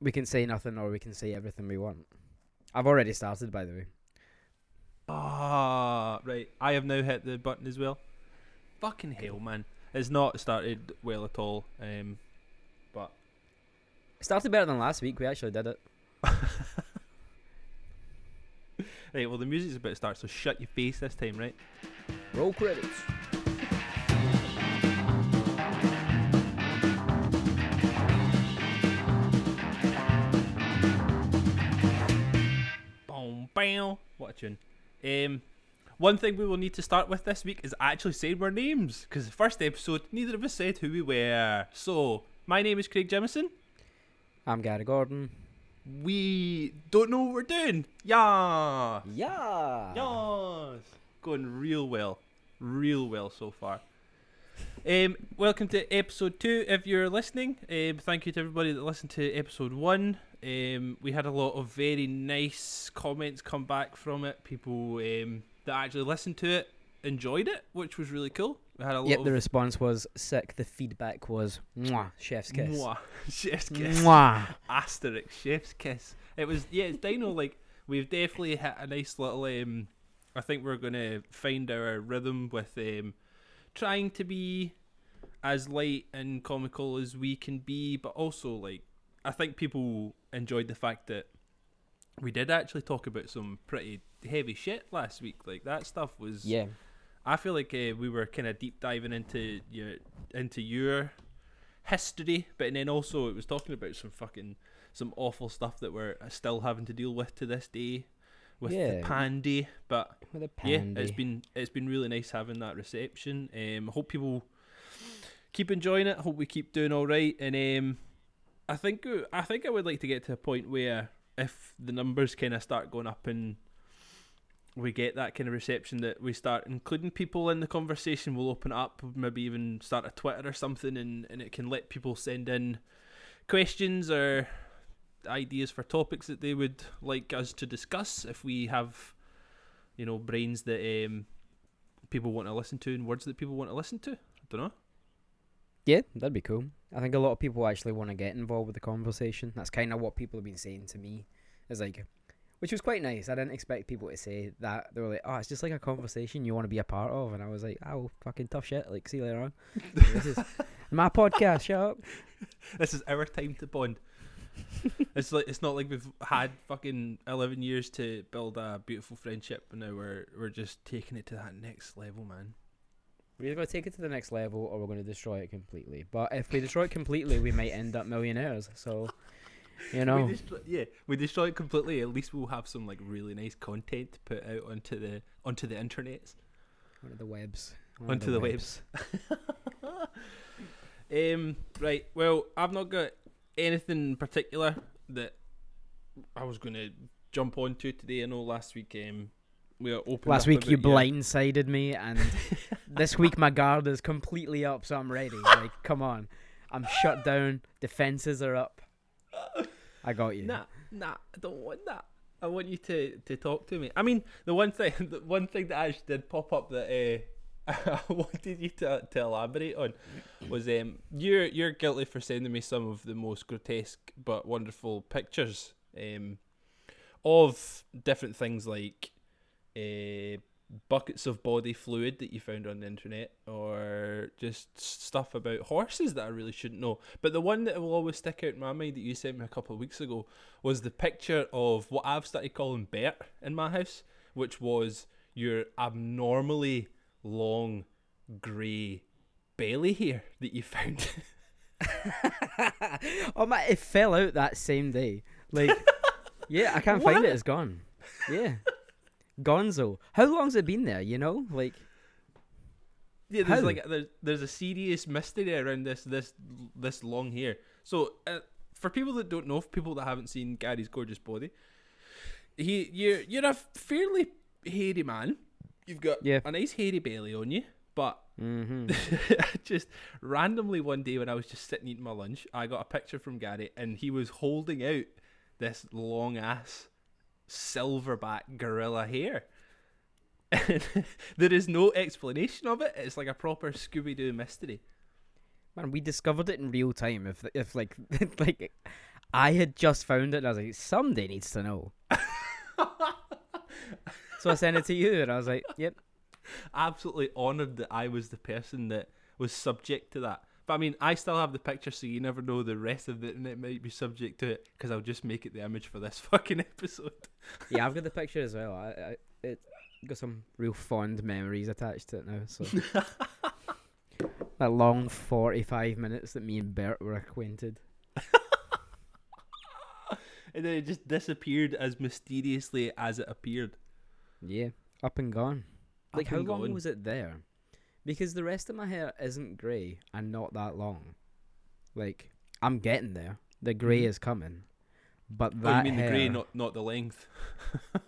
we can say nothing or we can say everything we want. I've already started, by the way. Ah, right. I have now hit the button as well. Fucking hell, man. It's not started well at all. Um, but It started better than last week. We actually did it. right, well the music's about to start, so shut your face this time, right? Roll credits. Boom, bam. What a tune. Um, one thing we will need to start with this week is actually saying our names, because the first episode, neither of us said who we were. So, my name is Craig Jemison. I'm Gary Gordon. We don't know what we're doing. Yeah. Yeah. Yes. Going real well. Real well so far. Um, welcome to episode two. If you're listening, um, thank you to everybody that listened to episode one. Um, we had a lot of very nice comments come back from it. People um, that actually listened to it enjoyed it, which was really cool. We had a lot Yep, of the response was sick. The feedback was mwah, chef's kiss. Mwah. chef's kiss. Mwah. Asterisk chef's kiss. It was yeah, it's Dino. Like we've definitely hit a nice little. Um, I think we're gonna find our rhythm with um, trying to be as light and comical as we can be, but also like I think people enjoyed the fact that we did actually talk about some pretty heavy shit last week. Like that stuff was Yeah. I feel like uh, we were kind of deep diving into your into your history, but then also it was talking about some fucking some awful stuff that we're still having to deal with to this day with the pandy. But With a yeah, it's been it's been really nice having that reception. Um, I hope people keep enjoying it. I Hope we keep doing all right. And um, I think I think I would like to get to a point where if the numbers kind of start going up and we get that kind of reception that we start including people in the conversation, we'll open up, maybe even start a Twitter or something, and, and it can let people send in questions or ideas for topics that they would like us to discuss if we have you know brains that um, people want to listen to and words that people want to listen to. I don't know. Yeah, that'd be cool. I think a lot of people actually want to get involved with the conversation. That's kind of what people have been saying to me. Is like, which was quite nice. I didn't expect people to say that. They were like, "Oh, it's just like a conversation you want to be a part of," and I was like, "Oh, fucking tough shit." Like, see you later on. this is my podcast. Shut up. This is our time to bond. it's like it's not like we've had fucking eleven years to build a beautiful friendship, and now we're we're just taking it to that next level, man. We're either going to take it to the next level or we're going to destroy it completely. But if we destroy it completely, we might end up millionaires. So, you know, We destroy, yeah, we destroy it completely. At least we'll have some like really nice content to put out onto the onto the internet, Onto the webs. one of onto the webs. um. Right. Well, I've not got anything in particular that I was going to jump onto today. I know last week um we are open. Last week you blindsided me, and this week my guard is completely up, so I'm ready. Like, come on, I'm shut down. Defenses are up. I got you. Nah, nah, I don't want that. I want you to, to talk to me. I mean, the one thing, the one thing that actually did pop up that uh, I wanted you to, to elaborate on was um, you're you're guilty for sending me some of the most grotesque but wonderful pictures um, of different things like uh, buckets of body fluid that you found on the internet or just stuff about horses that I really shouldn't know. But the one that will always stick out in my mind that you sent me a couple of weeks ago was the picture of what I've started calling Bert in my house, which was your abnormally long grey belly hair that you found. oh my! It fell out that same day. Like, yeah, I can't find it. It's gone. Yeah, Gonzo. How long's it been there? You know, like Yeah, there's How? like there's there's a serious mystery around this this this long hair. So uh, for people that don't know, for people that haven't seen Gary's gorgeous body, he you're you're a fairly hairy man. You've got Yeah. a nice hairy belly on you, but hmm just randomly one day when I was just sitting eating my lunch, I got a picture from Gary and he was holding out this long ass silverback gorilla hair. There is no explanation of it. It's like a proper Scooby Doo mystery. Man, we discovered it in real time. If if like like I had just found it, and I was like, somebody needs to know. so I sent it to you, and I was like, yep. Absolutely honoured that I was the person that was subject to that. But I mean, I still have the picture, so you never know the rest of the internet might be subject to it because I'll just make it the image for this fucking episode. Yeah, I've got the picture as well. I, I it got some real fond memories attached to it now. So that long forty-five minutes that me and Bert were acquainted. and then it just disappeared as mysteriously as it appeared. Yeah, up and gone. Like Up how and long gone. was it there? Because the rest of my hair isn't grey and not that long. Like I'm getting there. The grey Mhm. is coming. But Oh, you that mean the grey, not not the length?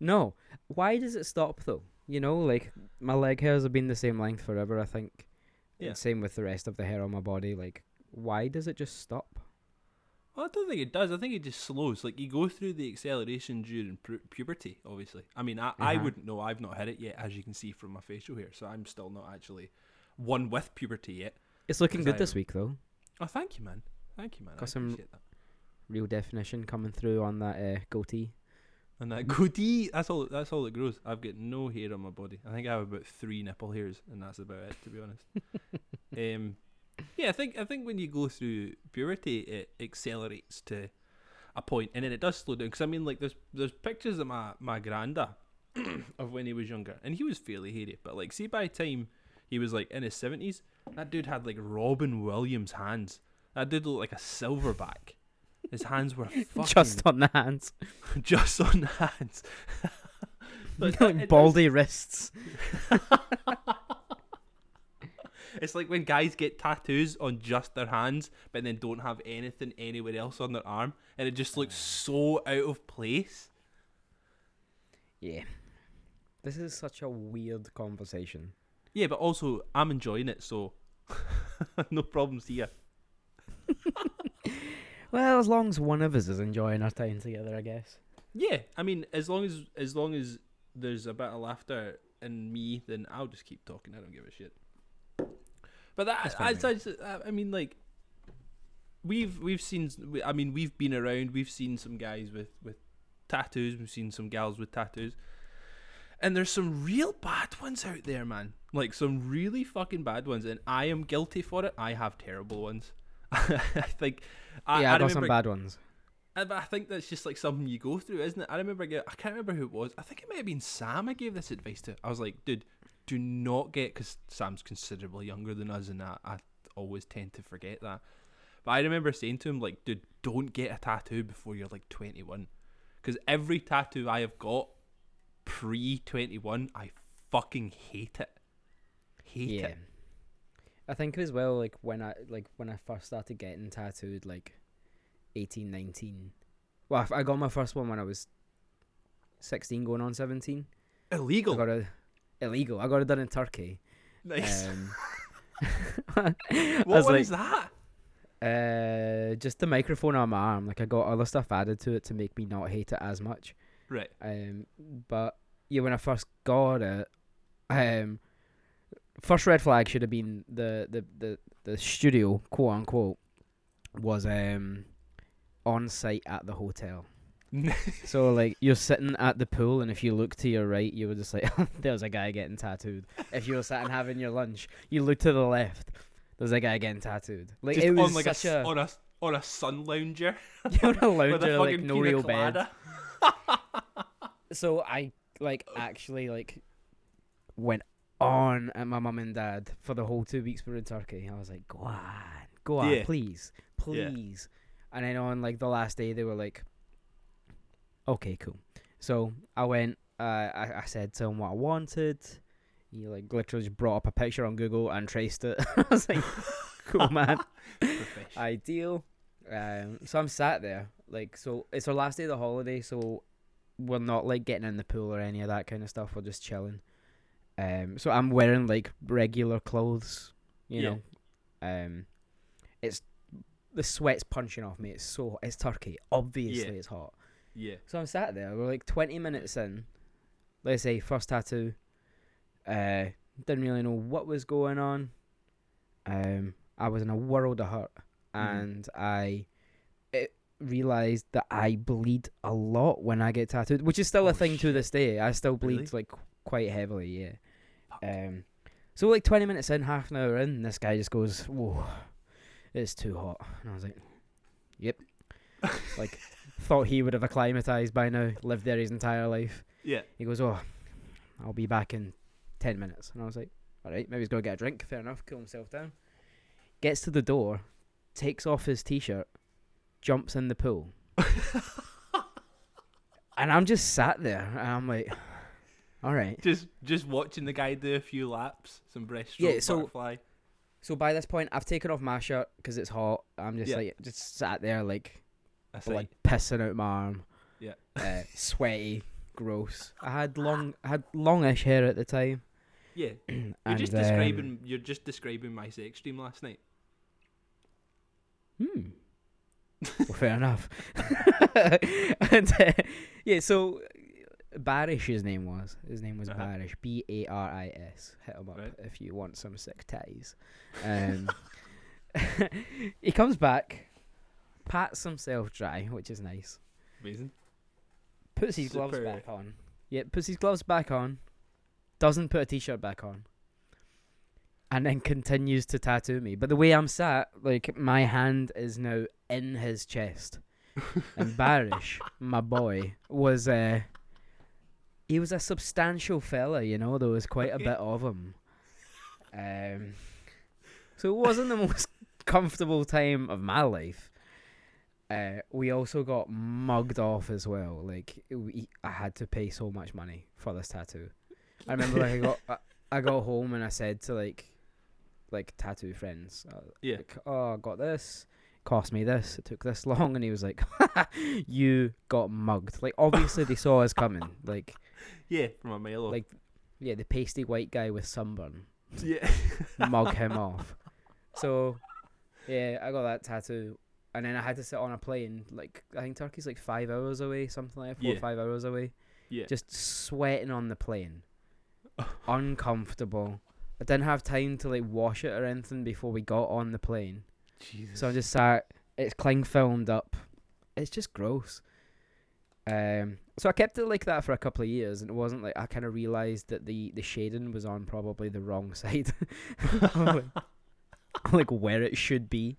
No. Why does it stop though? You know, like my leg hairs have been the same length forever, I think. Yeah. And same with the rest of the hair on my body. Like, why does it just stop? Well, I don't think it does. I think it just slows. Like you go through the acceleration during pu- puberty. Obviously, I mean, I, I Uh-huh. wouldn't know. I've not had it yet, as you can see from my facial hair. So I'm still not actually one with puberty yet. It's looking good I this week though. Oh, thank you, man. Thank you, man. I Got some- appreciate that. Real definition coming through on that uh, goatee. And that goatee, that's all. That's all it grows. I've got no hair on my body. I think I have about three nipple hairs, and that's about it, to be honest. um, yeah, I think I think when you go through puberty, it accelerates to a point, and then it does slow down. Because I mean, like there's there's pictures of my my granda of when he was younger, and he was fairly hairy. But like, see, by the time he was like in his seventies, that dude had like Robin Williams hands. That dude looked like a silverback. His hands were fucking Just on the hands. just on the hands. Like does- baldy wrists. It's like when guys get tattoos on just their hands, but then don't have anything anywhere else on their arm, and it just looks mm. so out of place. Yeah. This is such a weird conversation. Yeah, but also I'm enjoying it, so no problems here. Well, as long as one of us is enjoying our time together, I guess. Yeah, I mean, as long as as long as there's a bit of laughter in me, then I'll just keep talking. I don't give a shit. But that, That's I, I, I mean, like, we've we've seen. I mean, we've been around. We've seen some guys with with tattoos. We've seen some gals with tattoos. And there's some real bad ones out there, man. Like some really fucking bad ones, and I am guilty for it. I have terrible ones. I think. I, yeah, I, I got remember some bad ones. uh, But I think that's just like something you go through, isn't it? I remember, I can't remember who it was. I think it might have been Sam. I gave this advice to. I was like, dude, do not get because Sam's considerably younger than us, and I, I always tend to forget that. But I remember saying to him, like, dude, don't get a tattoo before you're like 21, because every tattoo I have got pre 21, I fucking hate it. Hate Yeah. it. I think as well, like when I like when I first started getting tattooed, like 18, 19. Well, I got my first one when I was sixteen, going on seventeen. I Illegal. got it illegal. I got it done in Turkey. nice. Um, what one like, is that? uh, just the microphone on my arm. Like I got other stuff added to it to make me not hate it as much. Right. Um, but yeah, when I first got it, um, first red flag should have been the the the the studio, quote unquote, was um on site at the hotel. So like you're sitting at the pool, and if you look to your right, you were just like, "There's a guy getting tattooed." If you were sitting having your lunch, you look to the left. There's a guy getting tattooed. Like Just it was on like a, such s- a, on a on a sun lounger. you're on a a lounger, like no real bed. so I like actually like went on at my mum and dad for the whole two weeks we were in Turkey. I was like, go on, go on, Yeah. please, Yeah. please. And then on like the last day, they were like, okay, cool. So I went. Uh, I I said to him what I wanted. He like literally just brought up a picture on Google and traced it. I was like, cool man ideal. Um, so I'm sat there, like, so it's our last day of the holiday, so we're not like getting in the pool or any of that kind of stuff. We're just chilling. Um, so I'm wearing like regular clothes, you Yeah. know. Um, it's the sweat's punching off me. It's so it's Turkey. Obviously, Yeah. it's hot. Yeah. So I'm sat there. We're like 20 minutes in. Let's say first tattoo. Uh, didn't really know what was going on. Um, I was in a world of hurt, Mhm. and I, it, realized that I bleed a lot when I get tattooed, which is still a Oh, thing to this day. I still bleed Really? like quite heavily, yeah. Fuck. Um, so like twenty minutes in, half an hour in, this guy just goes, "Whoa, it's too hot," and I was like, "Yep." like, thought he would have acclimatized by now, lived there his entire life. Yeah. He goes, "Oh, I'll be back in ten minutes," and I was like, "All right, maybe he's gonna get a drink. Fair enough. Cool himself down." Gets to the door, takes off his t-shirt, jumps in the pool, and I'm just sat there, and I'm like, "All right." Just just watching the guy do a few laps, some breaststroke Yeah, so- butterfly. So by this point, I've taken off my shirt because it's hot. I'm just Yeah. like just sat there like blood like pissing out my arm. Yeah. uh, sweaty, gross. I had long, I had longish hair at the time. yeah. You're and, just um, describing you're just describing my sex dream last night. Hmm. Well, fair enough. and uh, yeah, so Barish, his name was. His name was Uh-huh. Barish. B A R I S. Hit him up Right. if you want some sick ties. Um, he comes back, pats himself dry, which is nice. Amazing. Puts his gloves back on. Yeah, puts his gloves back on. Doesn't put a t-shirt back on. And then continues to tattoo me. But the way I'm sat, like my hand is now in his chest. And Barish, my boy, was uh he was a substantial fella, you know, there was quite a bit of him. Um so it wasn't the most comfortable time of my life. Uh, we also got mugged off as well. Like we, I had to pay so much money for this tattoo. I remember like I got I, I got home and I said to like like tattoo friends, uh, Yeah. like, oh, I got this. Cost me this. It took this long, and he was like, "You got mugged." Like obviously they saw us coming. Like Yeah, from a mile off. Like- yeah, the pasty white guy with sunburn yeah. mug him off. So, yeah, I got that tattoo, and then I had to sit on a plane. Like I think Turkey's like five hours away, something like that, four or Yeah. five hours away. yeah. Just sweating on the plane, uncomfortable. I didn't have time to like wash it or anything before we got on the plane, Jesus. so I just sat. It's cling filmed up. It's just gross. Um, so I kept it like that for a couple of years, and it wasn't like I kind of realized that the the shading was on probably the wrong side, like, like where it should be.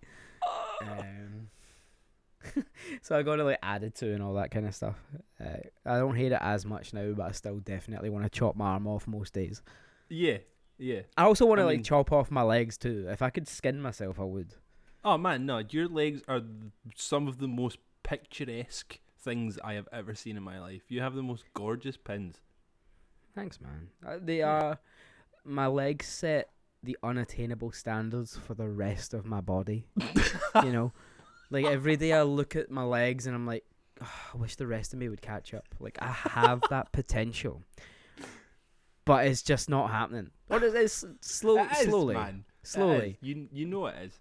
Um, so I got it like added to and all that kind of stuff. Uh, I don't hate it as much now, but I still definitely want to chop my arm off most days. yeah. Yeah. I also want to like mean- chop off my legs too. If I could skin myself, I would. Oh man, no, your legs are some of the most picturesque things I have ever seen in my life. You have the most gorgeous pins. Thanks, man. Uh, they are my legs set the unattainable standards for the rest of my body. you know, like every day I look at my legs and I'm like, "Ah, I wish the rest of me would catch up. Like I have that potential, but it's just not happening. Or it is slow, It is, slowly, man. Slowly. You you know it is.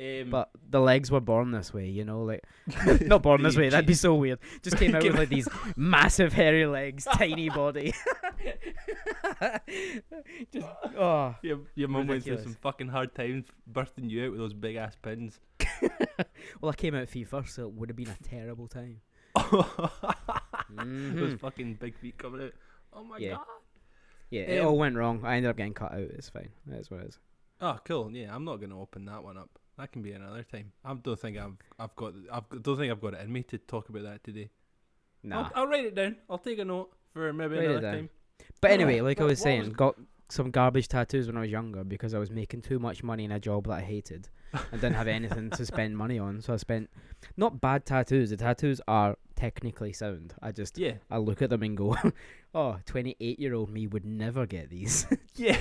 Um, But the legs were born this way, you know, like not born this way. That'd be so weird. Just came out with like these massive hairy legs, tiny body. Just oh. your your mum went through some fucking hard times birthing you out with those big ass pins. Well, I came out feet first, so it would have been a terrible time. those Mhm. fucking big feet coming out. Oh my Yeah. god. Yeah, it Um, all went wrong. I ended up getting cut out. It's fine. That's what it is. Oh, cool. Yeah, I'm not gonna open that one up. That can be another time. I don't think I've I've got I've don't think I've got it in me to talk about that today. Nah. I'll, I'll write it down. I'll take a note for maybe Write another time. But anyway, like I was saying, was- got some garbage tattoos when I was younger because I was making too much money in a job that I hated and didn't have anything to spend money on. So I spent not bad tattoos. The tattoos are technically sound. I just Yeah. I look at them and go, "Oh, 28 year old me would never get these." Yeah.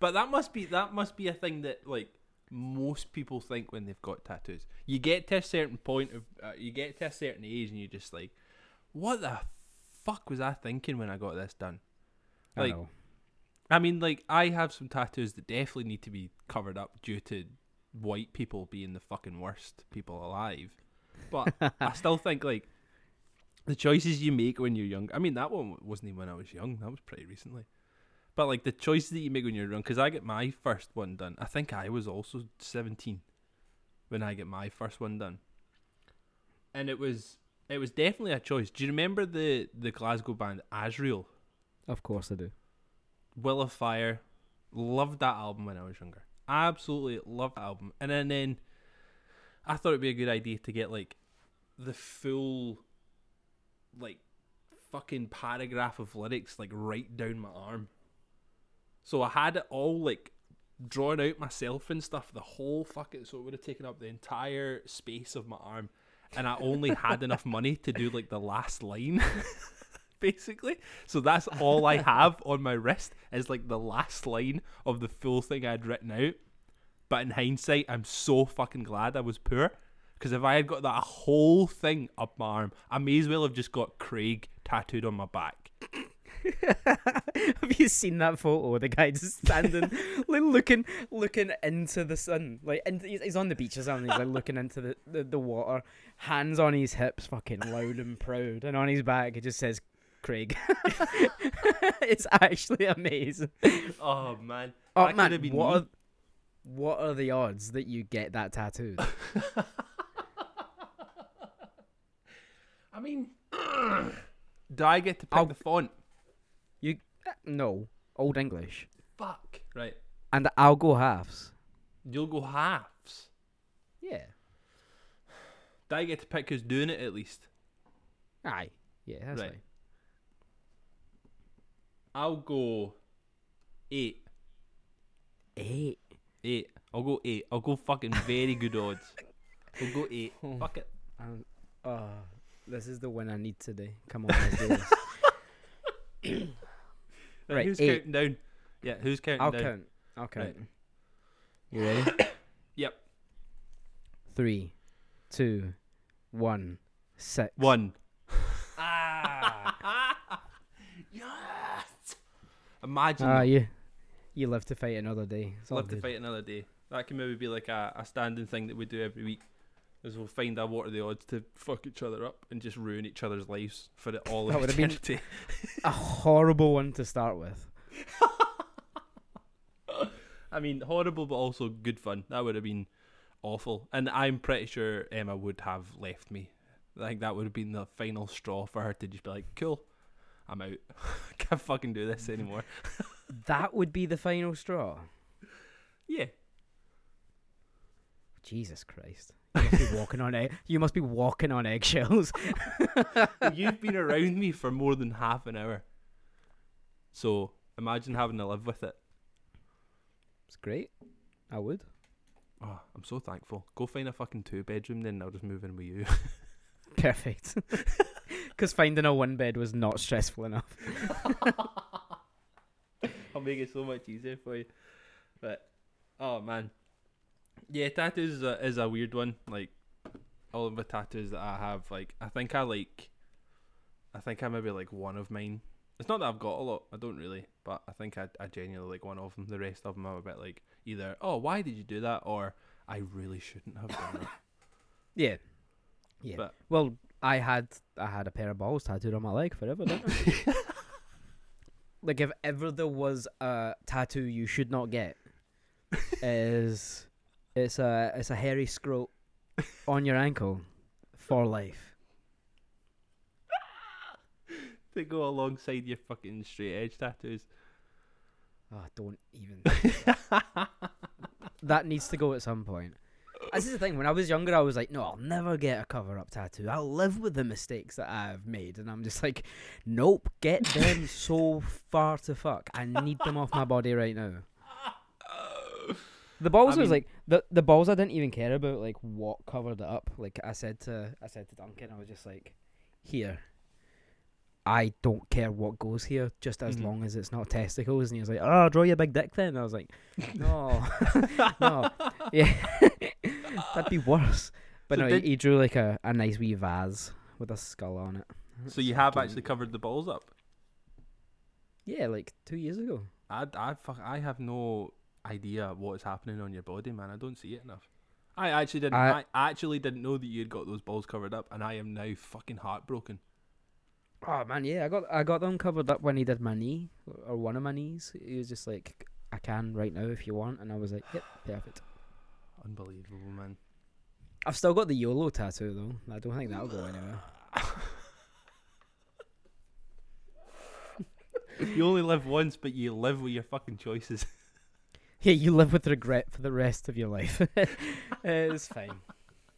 but that must be that must be a thing that like most people think when they've got tattoos. You get to a certain point of uh, you get to a certain age and you're just like, what the fuck was I thinking when I got this done? Like, know. I mean, like I have some tattoos that definitely need to be covered up due to white people being the fucking worst people alive. But I still think like the choices you make when you're young. I mean, that one wasn't even when I was young. That was pretty recently. But like the choices that you make when you're young, because I get my first one done. I think I was also 17 when I get my first one done. and it was it was definitely a choice. Do you remember the the Glasgow band Asriel? Of course I do. Will of Fire. Loved that album when I was younger. Absolutely loved that album. And then, then I thought it'd be a good idea to get like the full like fucking paragraph of lyrics like right down my arm. So I had it all like drawn out myself and stuff, the whole fucking so it would have taken up the entire space of my arm. And I only had enough money to do like the last line. basically. So that's all I have on my wrist is like the last line of the full thing I'd written out. But in hindsight, I'm so fucking glad I was poor. Because if I had got that whole thing up my arm, I may as well have just got Craig tattooed on my back. Have you seen that photo? Of the guy just standing, like looking, looking into the sun. Like, and he's, on the beach or something. He's like looking into the, the, the water, hands on his hips, fucking loud and proud, and on his back it just says Craig. it's actually amazing. Oh man. Oh That man, what are, what are the odds that you get that tattooed? I mean, do I get to pick I'll- the font? You no old English, Fuck. Right. and I'll go halves. You'll go halves. Yeah. Do I get to pick who's doing it at least? Aye. Yeah, that's Right. fine. I'll go eight. Eight. Eight. I'll go eight. I'll go fucking very good odds. I'll go eight. Oh. Fuck it. Um, uh, this is the win I need today. Come on, let's do this. Right, Right, who's eight. counting down? Yeah, who's counting I'll down? count. I'll count. Right. You ready? Yep. Three, two, one, six. One. Ah. yes. Imagine. Ah, that. you, you live to fight another day. It's all Live to good. fight another day. That can maybe be like a, a standing thing that we do every week. Is we'll find out what are the odds to fuck each other up and just ruin each other's lives for it all That of would've been- A horrible one to start with. I mean, horrible but also good fun. That would have been awful. And I'm pretty sure Emma would have left me. I think that would have been the final straw for her to just be like, cool, I'm out. Can't fucking do this anymore. That would be the final straw. yeah. Jesus Christ. You must be walking on egg. You must be walking on eggshells. You've been around me for more than half an hour. So imagine having to live with it. It's great. I would. Oh, I'm so thankful. Go find a fucking two bedroom then I'll just move in with you. Perfect. Because finding a one bed was not stressful enough. I'll make it so much easier for you. But oh man, yeah, tattoos is a, is a weird one. Like all of the tattoos that I have, like I think I like, I think I maybe like one of mine. It's not that I've got a lot. I don't really, but I think I I genuinely like one of them. The rest of them I'm a bit like either oh why did you do that or I really shouldn't have done that. Yeah. Yeah. But- well, I had I had a pair of balls tattooed on my leg forever, like if ever there was a tattoo you should not get, is it's a it's a hairy scrote on your ankle for life. to go alongside your fucking straight edge tattoos. Oh, don't even. that needs to go at some point. This is the thing. When I was younger, I was like, "No, I'll never get a cover-up tattoo. I'll live with the mistakes that I've made." And I'm just like, "Nope, get them so far to fuck. I need them off my body right now." The balls I was mean- like the the balls. I didn't even care about like what covered it up. Like I said to I said to Duncan, I was just like, "Here, I don't care what goes here, just as Mhm. long as it's not testicles." And he was like, "Oh, draw your big dick then." And I was like, "No, no, yeah, that'd be worse." But So no, did- he, drew like a, a nice wee vase with a skull on it. So you have actually covered the balls up. yeah, like two years ago. I, I, fuck, I have no idea what's happening on your body, man. I don't see it enough. I actually didn't. I, I- actually didn't know that you had got those balls covered up, and I am now fucking heartbroken. Oh man, yeah, I got I got them covered up when he did my knee or one of my knees. He was just like, "I can right now if you want," and I was like, "Yep, perfect." Unbelievable, man. I've still got the YOLO tattoo though. I don't think that'll go anywhere. you only live once, but you live with your fucking choices. Yeah, you live with regret for the rest of your life. it's fine.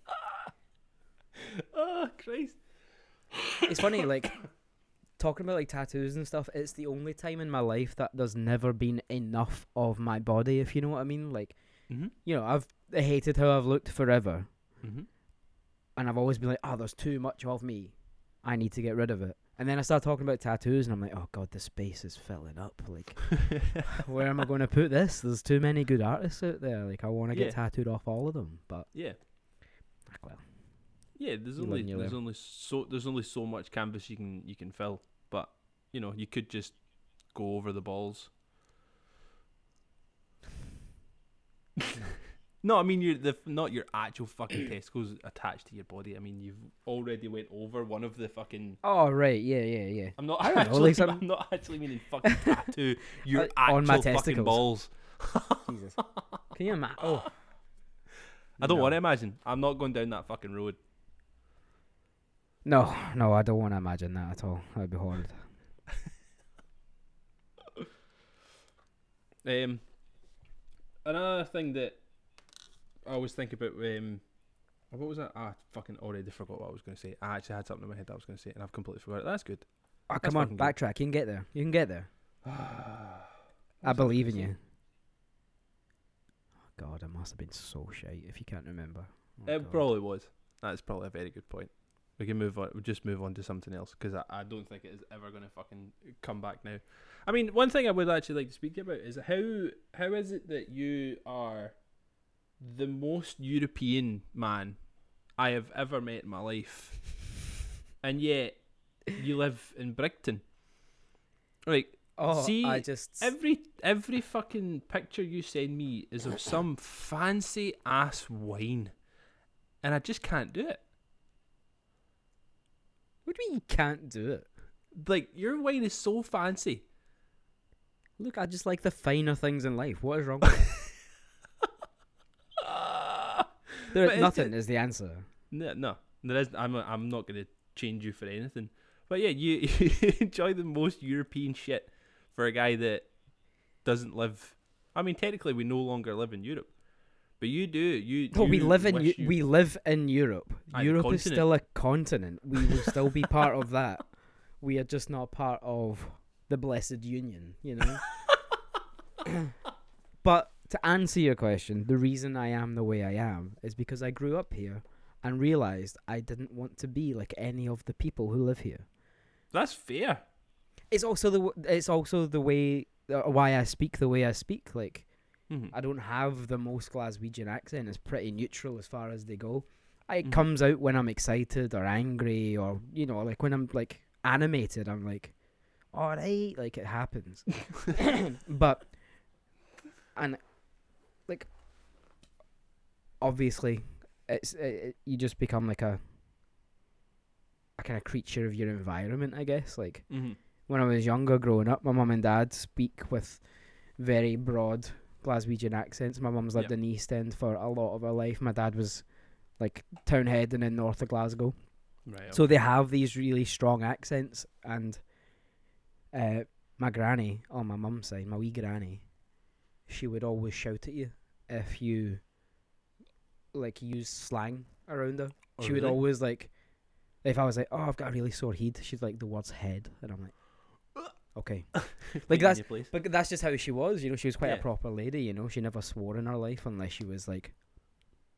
oh Christ! It's funny, like talking about like tattoos and stuff. It's the only time in my life that there's never been enough of my body. If you know what I mean, like Mm-hmm. you know, I've hated how I've looked forever, Mm-hmm. and I've always been like, oh, there's too much of me. I need to get rid of it. And then I start talking about tattoos, and I'm like, oh god, the space is filling up. Like, where am I going to put this? There's too many good artists out there. Like, I want to get Yeah. tattooed off all of them, but yeah, ah, well, yeah. There's only there's only so there's only so much canvas you can you can fill, but you know you could just go over the balls. No, I mean you're the not your actual fucking testicles attached to your body. I mean you've already went over one of the fucking. oh right, yeah, yeah, yeah. I'm not I don't know, actually. like some- I'm not actually meaning fucking tattoo your Uh, actual on my fucking testicles. balls. Jesus, can you imagine? Oh, I don't No. want to imagine. I'm not going down that fucking road. No, no, I don't want to imagine that at all. That'd be horrid. Um, another thing that I always think about. Um, what was that? Ah, I fucking already forgot what I was going to say. I actually had something in my head that I was going to say, and I've completely forgot it. That's good. Oh, That's come on, good. backtrack. You can get there. You can get there. I believe in you. Oh, God, I must have been so shy if you can't remember. Oh, It God. probably was. That's probably a very good point. We can move on. We'll just move on to something else because I, I don't think it is ever going to fucking come back now. I mean, one thing I would actually like to speak about is how how is it that you are the most European man I have ever met in my life, and yet you live in Britain. Like Oh, See, I just every every fucking picture you send me is of some fancy ass wine, and I just can't do it. What do you mean you can't do it? Like your wine is so fancy. Look, I just like the finer things in life. What is wrong with it? There, nothing is the answer. No, no, there is. I'm I'm not gonna change you for anything. But yeah, you, you enjoy the most European shit for a guy that doesn't live. I mean, technically, we no longer live in Europe, but you do. You. No, we live in you- we live in Europe. Europe is continent. still a continent. We will still be part of that. We are just not part of the blessed union, you know. but to answer your question, the reason I am the way I am is because I grew up here and realized I didn't want to be like any of the people who live here. That's fair. It's also the w- it's also the way uh, why I speak the way I speak. Like Mhm. I don't have the most Glaswegian accent. It's pretty neutral as far as they go. It Mhm. comes out when I'm excited or angry or you know, like when I'm like animated. I'm like, all right, like it happens. but and obviously, it's it, it- you just become like a a kind of creature of your environment, I guess. Like Mhm. when I was younger, growing up, my mum and dad speak with very broad Glaswegian accents. My mum's lived Yep. in the East End for a lot of her life. My dad was like Townhead and in north of Glasgow. Right. So they have these really strong accents. And uh, my granny, on my mum's side, my wee granny, she would always shout at you if you like use slang around her. Oh, she would really? always like, if I was like, "Oh, I've got a really sore head," she'd like the words "head," and I'm like, "Okay." Like that's- But that's just how she was, you know. She was quite Yeah. a proper lady, you know. She never swore in her life unless she was like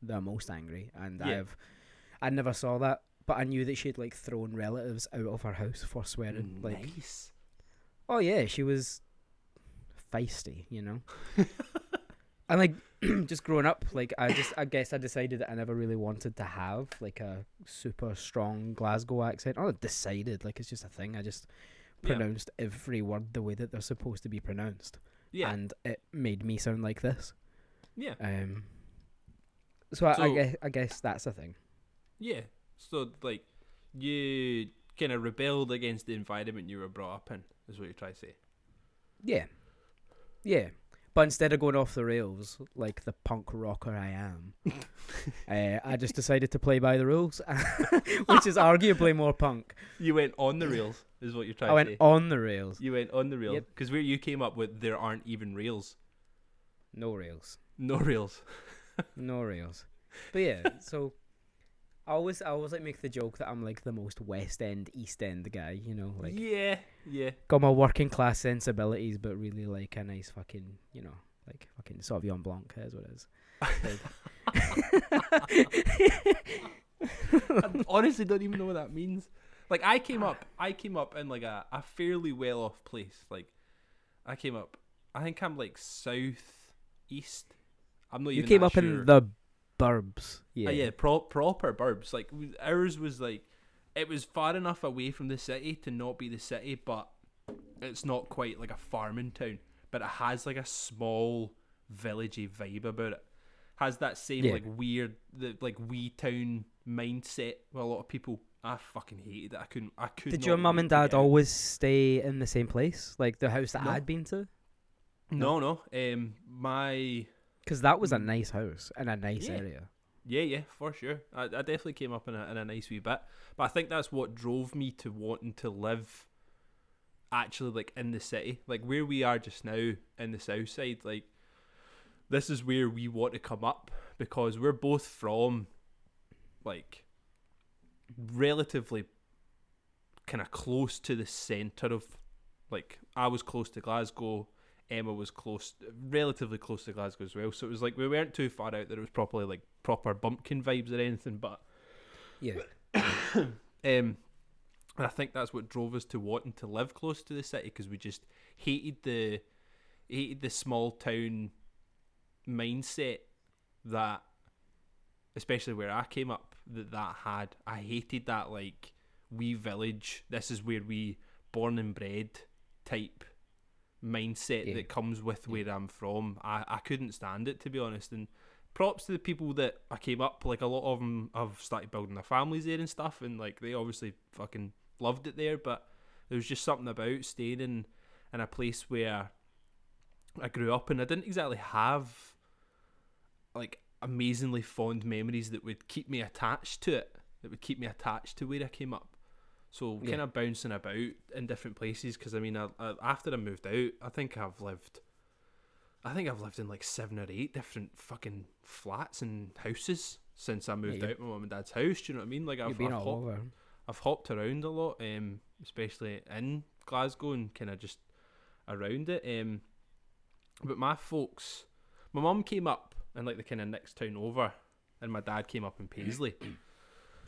the most angry. And Yeah. I've, I never saw that, but I knew that she'd like thrown relatives out of her house for swearing. Like, oh yeah, she was feisty, you know. and like just growing up, like I just, I guess I decided that I never really wanted to have like a super strong Glasgow accent. Not decided, like it's just a thing. I just Yeah. pronounced every word the way that they're supposed to be pronounced Yeah. and it made me sound like this. yeah. Um, so, I, I guess I guess that's a thing. Yeah. So like you kind of rebelled against the environment you were brought up in, is what you're trying to say. Yeah, yeah. But instead of going off the rails like the punk rocker I am, uh, I just decided to play by the rules, which is arguably more punk. You went on the rails, is what you're trying I to went on the rails, You went on the rails Yep. because where you came up with there aren't even rails, no rails, no rails. no rails. But yeah, so I always, I always like make the joke that I'm like the most West End, East End guy. You know, like yeah, yeah. got my working class sensibilities, but really like a nice fucking, you know, like fucking Sauvignon Blanc is what it is. I honestly don't even know what that means. Like I came up, I came up in like a, a fairly well off place. Like I came up, I think I'm like south east. I'm not You came up sure. in the burbs, yeah. yeah, yeah, pro- proper burbs. Like ours was like, it was far enough away from the city to not be the city, but it's not quite like a farming town. But it has like a small villagey vibe about it. Has that same Yeah. like weird, the like wee town mindset. Where a lot of people. I fucking hated it. I couldn't. I could. Did your mum and dad always stay in the same place, like the house that No. I'd been to? No, no. Um, my Because that was a hmm. nice house in a nice Yeah. area. Yeah, yeah, for sure. I, I definitely came up in a, in a nice wee bit. But I think that's what drove me to wanting to live actually like in the city. Like where we are just now in the south side, like this is where we want to come up because we're both from like relatively kind of close to the centre of like I was close to Glasgow, Emma was close, relatively close to Glasgow as well. So it was like we weren't too far out that it was properly like proper bumpkin vibes or anything. But Yeah. um, and I think that's what drove us to wanting to live close to the city because we just hated the hated the small town mindset that, especially where I came up, that that had. I hated that like wee village. This is where we born and bred type mindset Yeah. that comes with where I'm from. I, I couldn't stand it to be honest. And props to the people that I came up. Like a lot of them have started building their families there and stuff, and like they obviously fucking loved it there. But there was just something about staying in in a place where I grew up, and I didn't exactly have like amazingly fond memories that would keep me attached to it. That would keep me attached to where I came up. So Yeah. kind of bouncing about in different places because I mean, I, I, after I moved out, I think I've lived. I think I've lived in like seven or eight different fucking flats and houses since I moved you- out my mum and dad's house. Do you know what I mean? Like I've, been I've, all hopped, over. I've hopped around a lot, um, especially in Glasgow and kind of just around it. Um, but my folks, my mum came up in like the kind of next town over, and my dad came up in Paisley.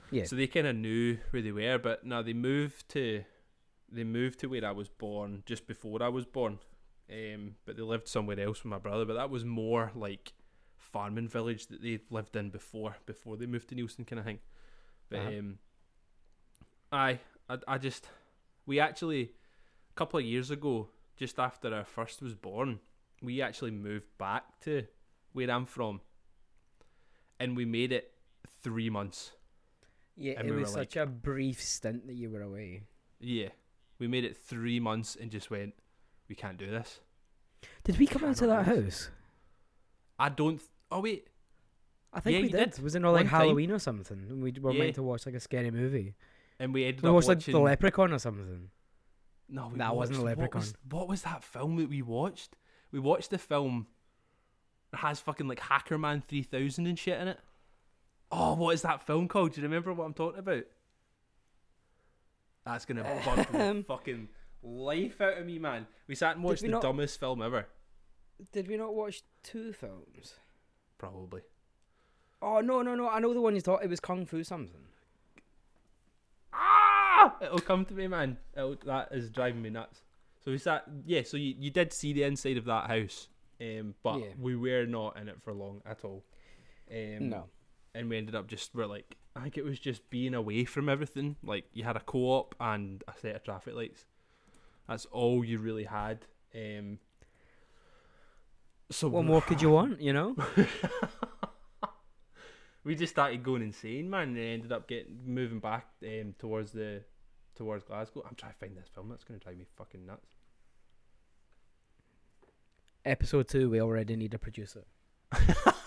Yeah. So they kind of knew where they were, but now they moved to they moved to where I was born just before I was born. Um, but they lived somewhere else with my brother. But that was more like farming village that they lived in before before they moved to Neilston kind of thing. But Uh-huh. um, I, I I just we actually a couple of years ago, just after our first was born, we actually moved back to where I'm from, and we made it three months. Yeah, and it we was such a brief stint that you were away. Yeah, we made it three months and just went, we can't do this. Did we come out Cannot that house? I don't. Th- oh wait, I think Yeah, we did. did. Was it not like One time. Halloween or something? We were Yeah. meant to watch like a scary movie. and we ended We up watched like. The Leprechaun or something. no, we That wasn't watched- The What was, Leprechaun. what was that film that we watched? We watched the film. It has fucking like Hackerman three thousand and shit in it. Oh, what is that film called? Do you remember what I'm talking about? That's gonna bug the Um, fucking life out of me, man. We sat and watched the not- dumbest film ever. Did we not watch two films? Probably. Oh no no no! I know the one you thought it was Kung Fu something. Ah! It'll come to me, man. It'll, that is driving me nuts. So we sat, yeah. So you, you did see the inside of that house, um, but Yeah. we were not in it for long at all. Um, no. And we ended up just we're like, I think it was just being away from everything. Like you had a co-op and a set of traffic lights. That's all you really had. Um, so What more could you want? You know. we just started going insane, man, and ended up getting moving back um, towards the towards Glasgow. I'm trying to find this film. That's gonna drive me fucking nuts. Episode two, we already need a producer.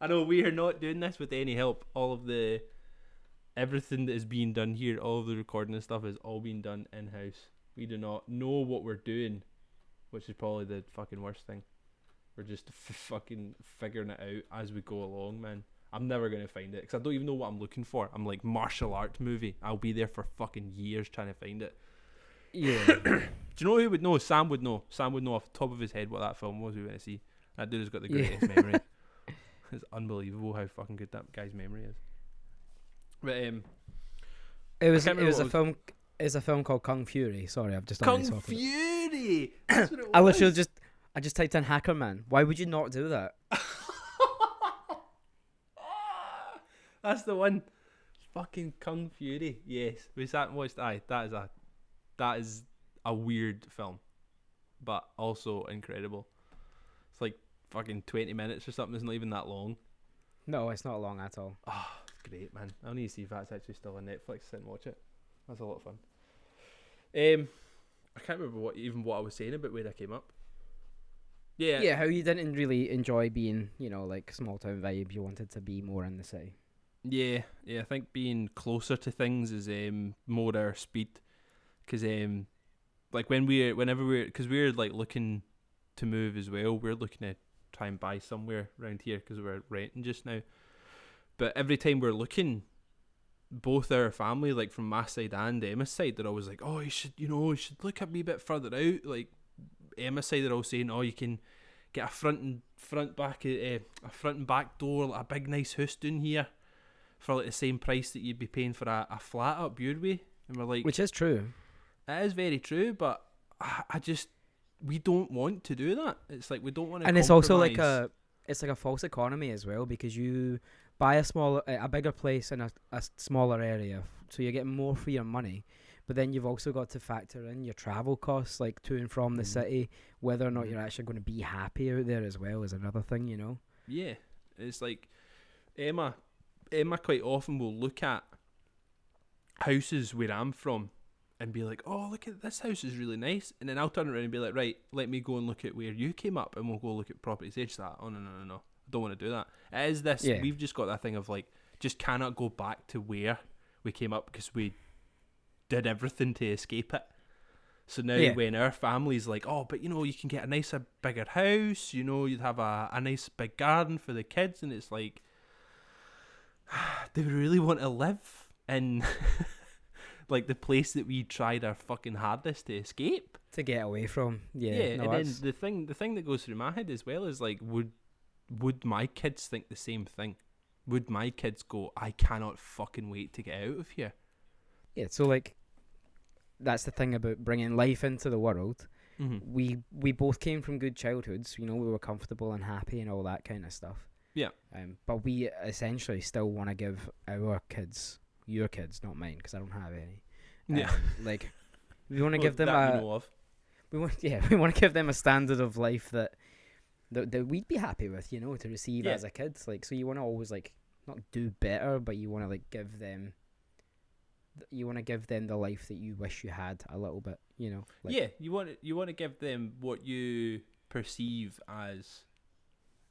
I know we are not doing this with any help. All of the everything that is being done here, all of the recording and stuff is all being done in house. We do not know what we're doing, which is probably the fucking worst thing. We're just f- fucking figuring it out as we go along, man. I'm never gonna find it because I don't even know what I'm looking for. I'm like martial art movie. I'll be there for fucking years trying to find it. Yeah. Do you know who would know? Sam would know. Sam would know off the top of his head what that film was we went to see. That dude has got the Yeah. greatest memory. It's unbelievable how fucking good that guy's memory is. But um, it was. It was remember a what film. It's a film called Kung Fury. Sorry, I've just Kung already talked about it. Fury. That's what it I literally just. I just typed in Hacker Man. Why would you not do that? That's the one. Fucking Kung Fury. Yes, we sat and watched. Aye, that is a that is a weird film, but also incredible. It's like fucking twenty minutes or something. It's not even that long. No, it's not long at all. Oh, it's great, man. I need to see if that's actually still on Netflix. Sit and watch it. That's a lot of fun. Um, I can't remember what even what I was saying about where I came up. Yeah, Yeah. how you didn't really enjoy being, you know, like small town vibe. You wanted to be more in the city. Yeah, yeah. I think being closer to things is um more our speed, because um, like when we're whenever we're because we're like looking to move as well. We're looking to try and buy somewhere around here because we're renting just now. But every time we're looking, both our family, like from my side and Emma's side, they're always like, "Oh, you should, you know, you should look at me a wee bit further out." Like Emma's side, they're all saying, "Oh, you can get a front and front back, uh, a front and back door, like a big nice house down here." for like the same price that you'd be paying for a, a flat up your way, And we're like, Which is true. it is very true, but I, I just we don't want to do that. It's like we don't want to. and it's also like a it's like a false economy as well because you buy a smaller a bigger place in a, a smaller area so you're getting more for your money but then you've also got to factor in your travel costs like to and from the Mhm. city whether or not Mhm. you're actually going to be happy out there as well is another thing you know yeah. It's like Emma. Emma quite often will look at houses where I'm from and be like, "Oh, look at this house is really nice," and then I'll turn around and be like, "Right, let me go and look at where you came up, and we'll go look at properties." Edge that. Oh no no no no! I don't want to do that. It is this. Yeah. We've just got that thing of like, just cannot go back to where we came up because we did everything to escape it. So now Yeah. when our family's like, oh, but you know, you can get a nicer, bigger house, you know, you'd have a, a nice big garden for the kids, and it's like, they really want to live in like the place that we tried our fucking hardest to escape? to get away from yeah, Yeah, no, and then the thing, the thing that goes through my head as well is like, would would my kids think the same thing? Would my kids go, I cannot fucking wait to get out of here? yeah so like that's the thing about bringing life into the world Mm-hmm. we we both came from good childhoods. You know, we were comfortable and happy and all that kind of stuff. Yeah. Um, but we essentially still want to give our kids, your kids, not mine, because I don't have any. Yeah. um, like we want to Well, give them that a of. we want yeah we want to give them a standard of life that that, that we'd be happy with. You know, to receive Yeah. as a kid. Like so, you want to always like not do better, but you want to like give them. th- You want to give them the life that you wish you had a little bit, you know. Like, yeah, you want you want to give them what you perceive as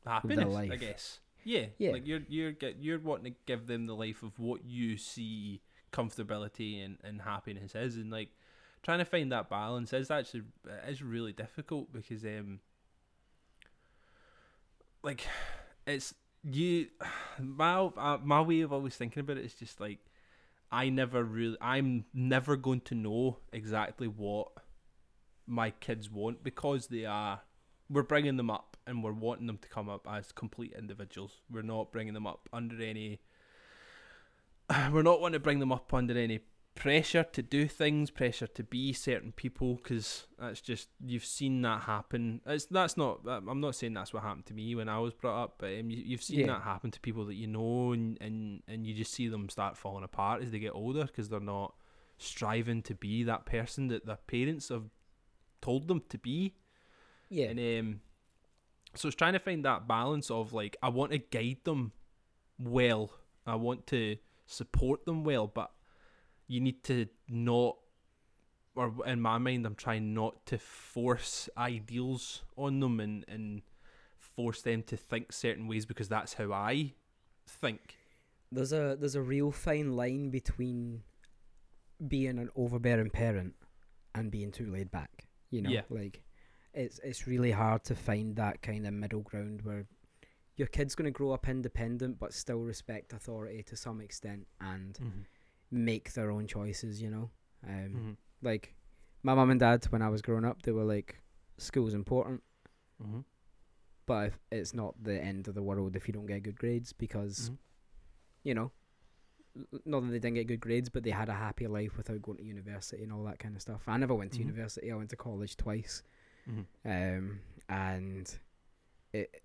happiness, I guess. Yeah, Yeah. Like you're you're get you're wanting to give them the life of what you see comfortability and, and happiness is, and like trying to find that balance is actually is really difficult because um like it's you my uh, my way of always thinking about it is just like I never really I'm never going to know exactly what my kids want because they are we're bringing them up and we're wanting them to come up as complete individuals. We're not bringing them up under any we're not wanting to bring them up under any pressure to do things, pressure to be certain people because that's just you've seen that happen. It's that's not I'm not saying that's what happened to me when I was brought up, but um, you, you've seen Yeah. that happen to people that you know and, and and you just see them start falling apart as they get older because they're not striving to be that person that their parents have told them to be. yeah, And um, so it's trying to find that balance of like I want to guide them well, I want to support them well, but you need to not or in my mind, I'm trying not to force ideals on them and and force them to think certain ways because that's how I think. There's a there's a real fine line between being an overbearing parent and being too laid back. You know, Yeah. like it's it's really hard to find that kind of middle ground where your kid's going to grow up independent but still respect authority to some extent and Mm-hmm. make their own choices. You know, um, Mm-hmm. like my mum and dad when I was growing up, they were like, school's important, Mm-hmm. but if it's not the end of the world if you don't get good grades because Mm-hmm. you know, not that they didn't get good grades, but they had a happy life without going to university and all that kind of stuff. I never went to Mhm. university. I went to college twice, Mm-hmm. um, and it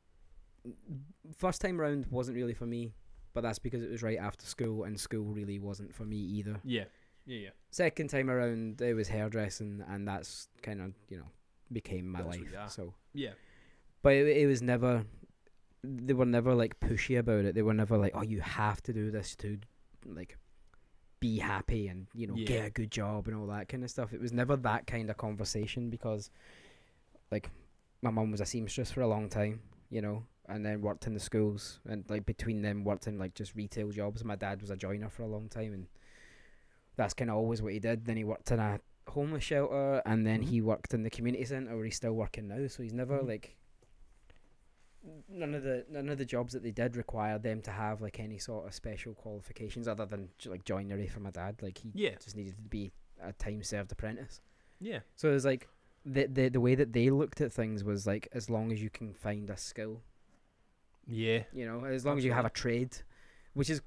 first time round wasn't really for me, but that's because it was right after school, and school really wasn't for me either. Yeah. Yeah. Yeah. Second time around, it was hairdressing, and that's kind of you know became my That's life. So, Yeah. but it, it was never. They were never like pushy about it. They were never like, "Oh, you have to do this to, like, be happy and you know Yeah. get a good job and all that kind of stuff." It was never that kind of conversation because, like, my mum was a seamstress for a long time, you know, and then worked in the schools and like between them worked in like just retail jobs. My dad was a joiner for a long time and that's kind of always what he did. Then he worked in a homeless shelter and then Mhm. he worked in the community centre where he's still working now. So he's never Mhm. like none of the none of the jobs that they did required them to have like any sort of special qualifications other than like joinery for my dad. Like he Yeah. just needed to be a time served apprentice. Yeah. So it was like the the the way that they looked at things was like as long as you can find a skill, Yeah. you know, as long as you have a trade, which is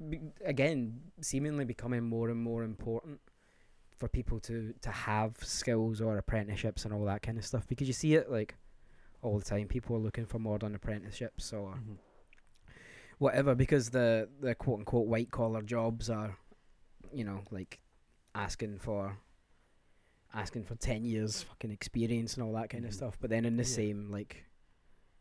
again seemingly becoming more and more important for people to to have skills or apprenticeships and all that kind of stuff because you see it like all the time. People are looking for modern apprenticeships or Mhm. whatever because the the quote unquote white collar jobs are, you know, like asking for asking for ten years fucking experience and all that kind of Mhm. stuff. But then in the Yeah. same like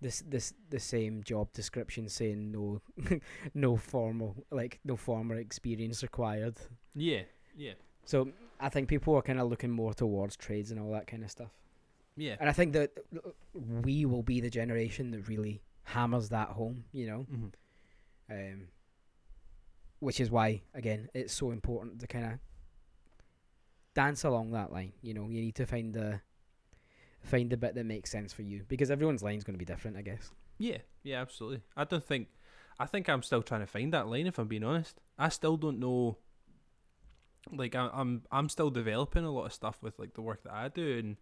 this this the same job description saying no no formal like no formal experience required. Yeah. Yeah. So I think people are kind of looking more towards trades and all that kind of stuff. Yeah. And I think that we will be the generation that really hammers that home, you know. Mm-hmm. Um, which is why, again, it's so important to kind of dance along that line. You know, you need to find the find the bit that makes sense for you because everyone's line's going to be different, I guess. Yeah, yeah, absolutely. I don't think. I think I'm still trying to find that line. If I'm being honest, I still don't know. Like I, I'm, I'm still developing a lot of stuff with like the work that I do and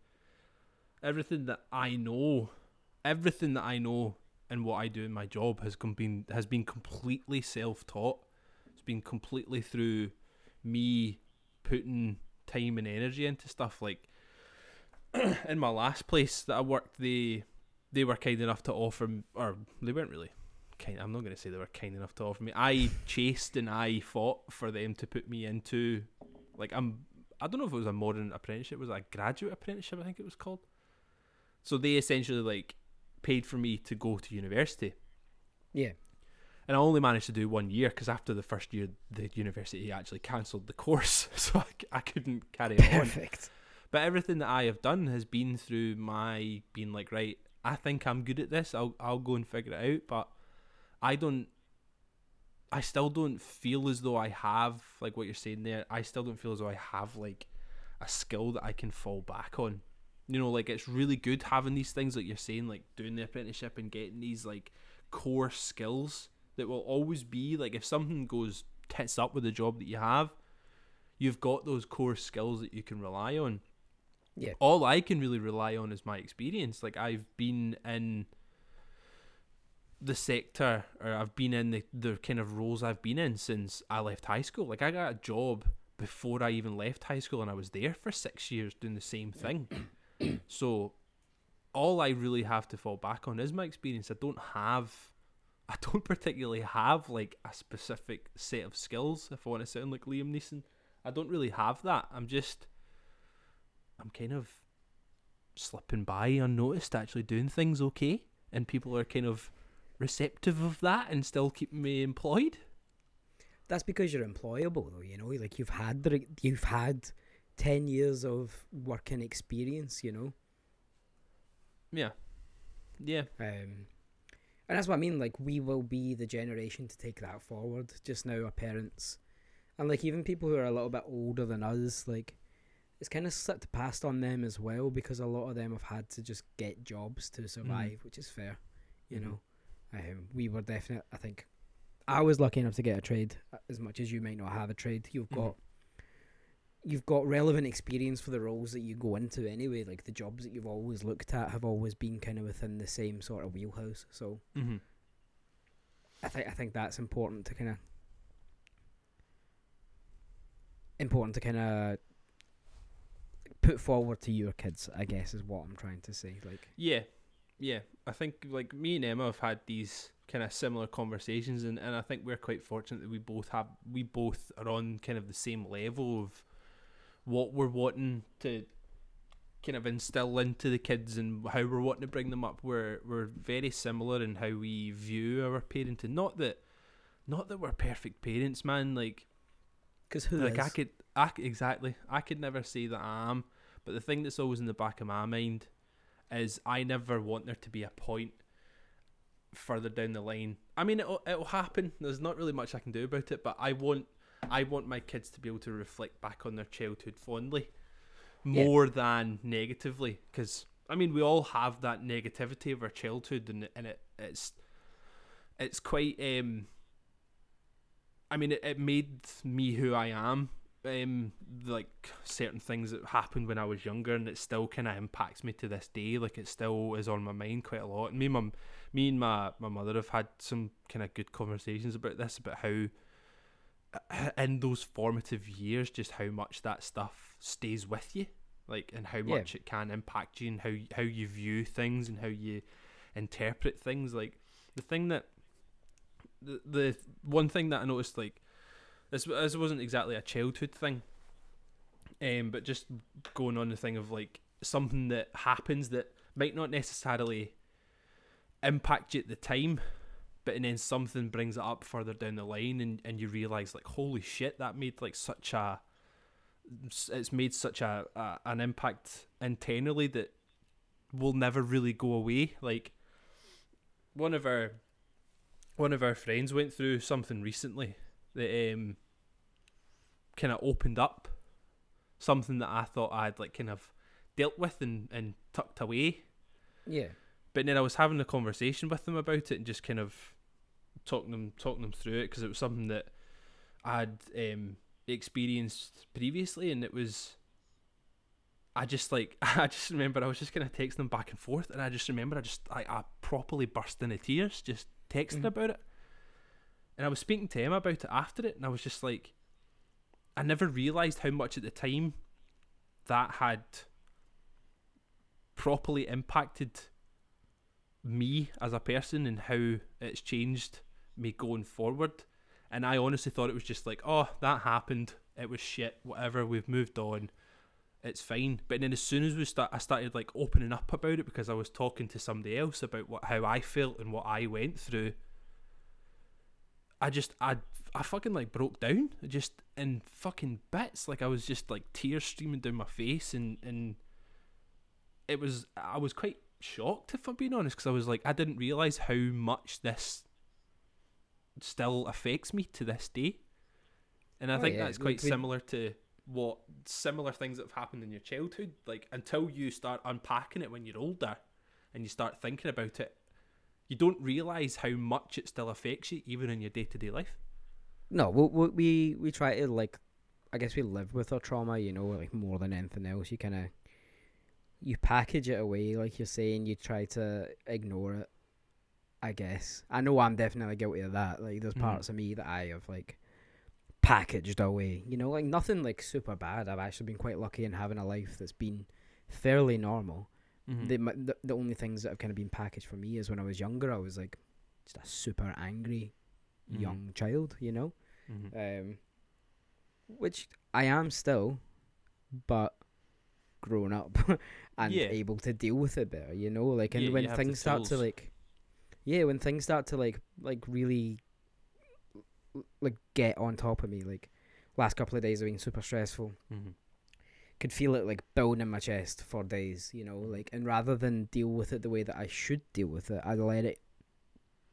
everything that I know, everything that I know and what I do in my job has com- been has been completely self-taught. It's been completely through me putting time and energy into stuff. Like in my last place that I worked, they they were kind enough to offer, or they weren't really kind. I'm not going to say they were kind enough to offer me. I chased and I fought for them to put me into, like I'm. I don't know if it was a modern apprenticeship. Was it a graduate apprenticeship? I think it was called. So they essentially like paid for me to go to university, Yeah. And I only managed to do one year because after the first year, the university actually cancelled the course, so I couldn't carry it on. Perfect. But everything that I have done has been through my being like, right, I think I'm good at this. I'll I'll go and figure it out. But I don't. I still don't feel as though I have like what you're saying there. I still don't feel as though I have like a skill that I can fall back on. You know, like it's really good having these things like you're saying, like doing the apprenticeship and getting these like core skills that will always be like if something goes tits up with the job that you have, you've got those core skills that you can rely on Yeah. all I can really rely on is my experience. Like I've been in the sector or I've been in the, the kind of roles I've been in since I left high school. Like I got a job before I even left high school and I was there for six years doing the same thing. so all I really have to fall back on is my experience. I don't have I don't particularly have like a specific set of skills if I want to sound like Liam Neeson. I don't really have that. I'm just I'm kind of slipping by unnoticed, actually doing things okay, and people are kind of receptive of that and still keeping me employed. That's because you're employable, though. You know, like you've had the you've had ten years of working experience. You know. Yeah. Yeah. Um, and that's what I mean. Like we will be the generation to take that forward. Just now, our parents, and like even people who are a little bit older than us, like it's kind of slipped past on them as well because a lot of them have had to just get jobs to survive, which is fair. You Mhm. know, um, we were definitely. I think I was lucky enough to get a trade. uh, As much as you might not have a trade, you've Mhm. got. You've got relevant experience for the roles that you go into anyway. Like the jobs that you've always looked at have always been kind of within the same sort of wheelhouse. So Mm-hmm. I think I think that's important to kind of important to kind of put forward to your kids. I guess is what I'm trying to say. Like Yeah, yeah. I think like me and Emma have had these kind of similar conversations, and, and I think we're quite fortunate that we both have we both are on kind of the same level of what we're wanting to kind of instill into the kids and how we're wanting to bring them up. We're we're very similar in how we view our parenting. Not that not that we're perfect parents, man. Like because who like I could, I exactly. I could never say that I am, but the thing that's always in the back of my mind is I never want there to be a point further down the line. I mean, it'll it'll happen. There's not really much I can do about it, but I want I want my kids to be able to reflect back on their childhood fondly, Yeah. more than negatively. Because I mean, we all have that negativity of our childhood, and and it it's it's quite um I mean, it, it made me who I am. Um, like certain things that happened when I was younger, and it still kind of impacts me to this day. Like it still is on my mind quite a lot. And me, and my, me and my my mother have had some kind of good conversations about this, about how in those formative years, just how much that stuff stays with you, like, and how Yeah. much it can impact you, and how how you view things, and how you interpret things. Like the thing that the the one thing that I noticed, like this this wasn't exactly a childhood thing, um, but just going on the thing of like something that happens that might not necessarily impact you at the time, but and then something brings it up further down the line, and and you realize like holy shit, that made like such a it's made such a, a an impact internally that will never really go away. Like one of our one of our friends went through something recently that um kind of opened up something that I thought I'd like kind of dealt with and, and tucked away. yeah, But then I was having a conversation with them about it and just kind of talking them talking them through it because it was something that I'd um, experienced previously, and it was. I just like I just remember I was just kind of texting them back and forth, and I just remember I just I, I properly burst into tears just texting Mhm. about it, and I was speaking to him about it after it, and I was just like, I never realized how much at the time that had properly impacted me as a person and how it's changed me going forward. And I honestly thought it was just like, oh, that happened. It was shit. Whatever. We've moved on. It's fine. But then as soon as we start, I started like opening up about it because I was talking to somebody else about what how I felt and what I went through. I just I I fucking like broke down just in fucking bits. Like I was just like tears streaming down my face and and it was I was quite shocked if I'm being honest because I was like I didn't realize how much this still affects me to this day, and I Oh, think yeah, that's quite we- similar to what similar things that have happened in your childhood. Like until you start unpacking it when you're older, and you start thinking about it, you don't realize how much it still affects you even in your day to day life. no, we, we we we try to like, I guess we live with our trauma. You know, like more than anything else, you kind of you package it away, like you're saying. You try to ignore it. I guess I know I'm definitely guilty of that. Like, there's Mhm. parts of me that I have like packaged away. You know, like nothing like super bad. I've actually been quite lucky in having a life that's been fairly normal. Mm-hmm. The, the the only things that have kind of been packaged for me is when I was younger, I was like just a super angry Mhm. young child. You know, Mhm. um, which I am still, but grown up and Yeah. able to deal with it better. You know, like and Yeah, when you have the things start to like, yeah, when things start to like like really like get on top of me, like last couple of days have been super stressful. Mhm. could feel it like building in my chest for days, you know, like and rather than deal with it the way that I should deal with it, I let it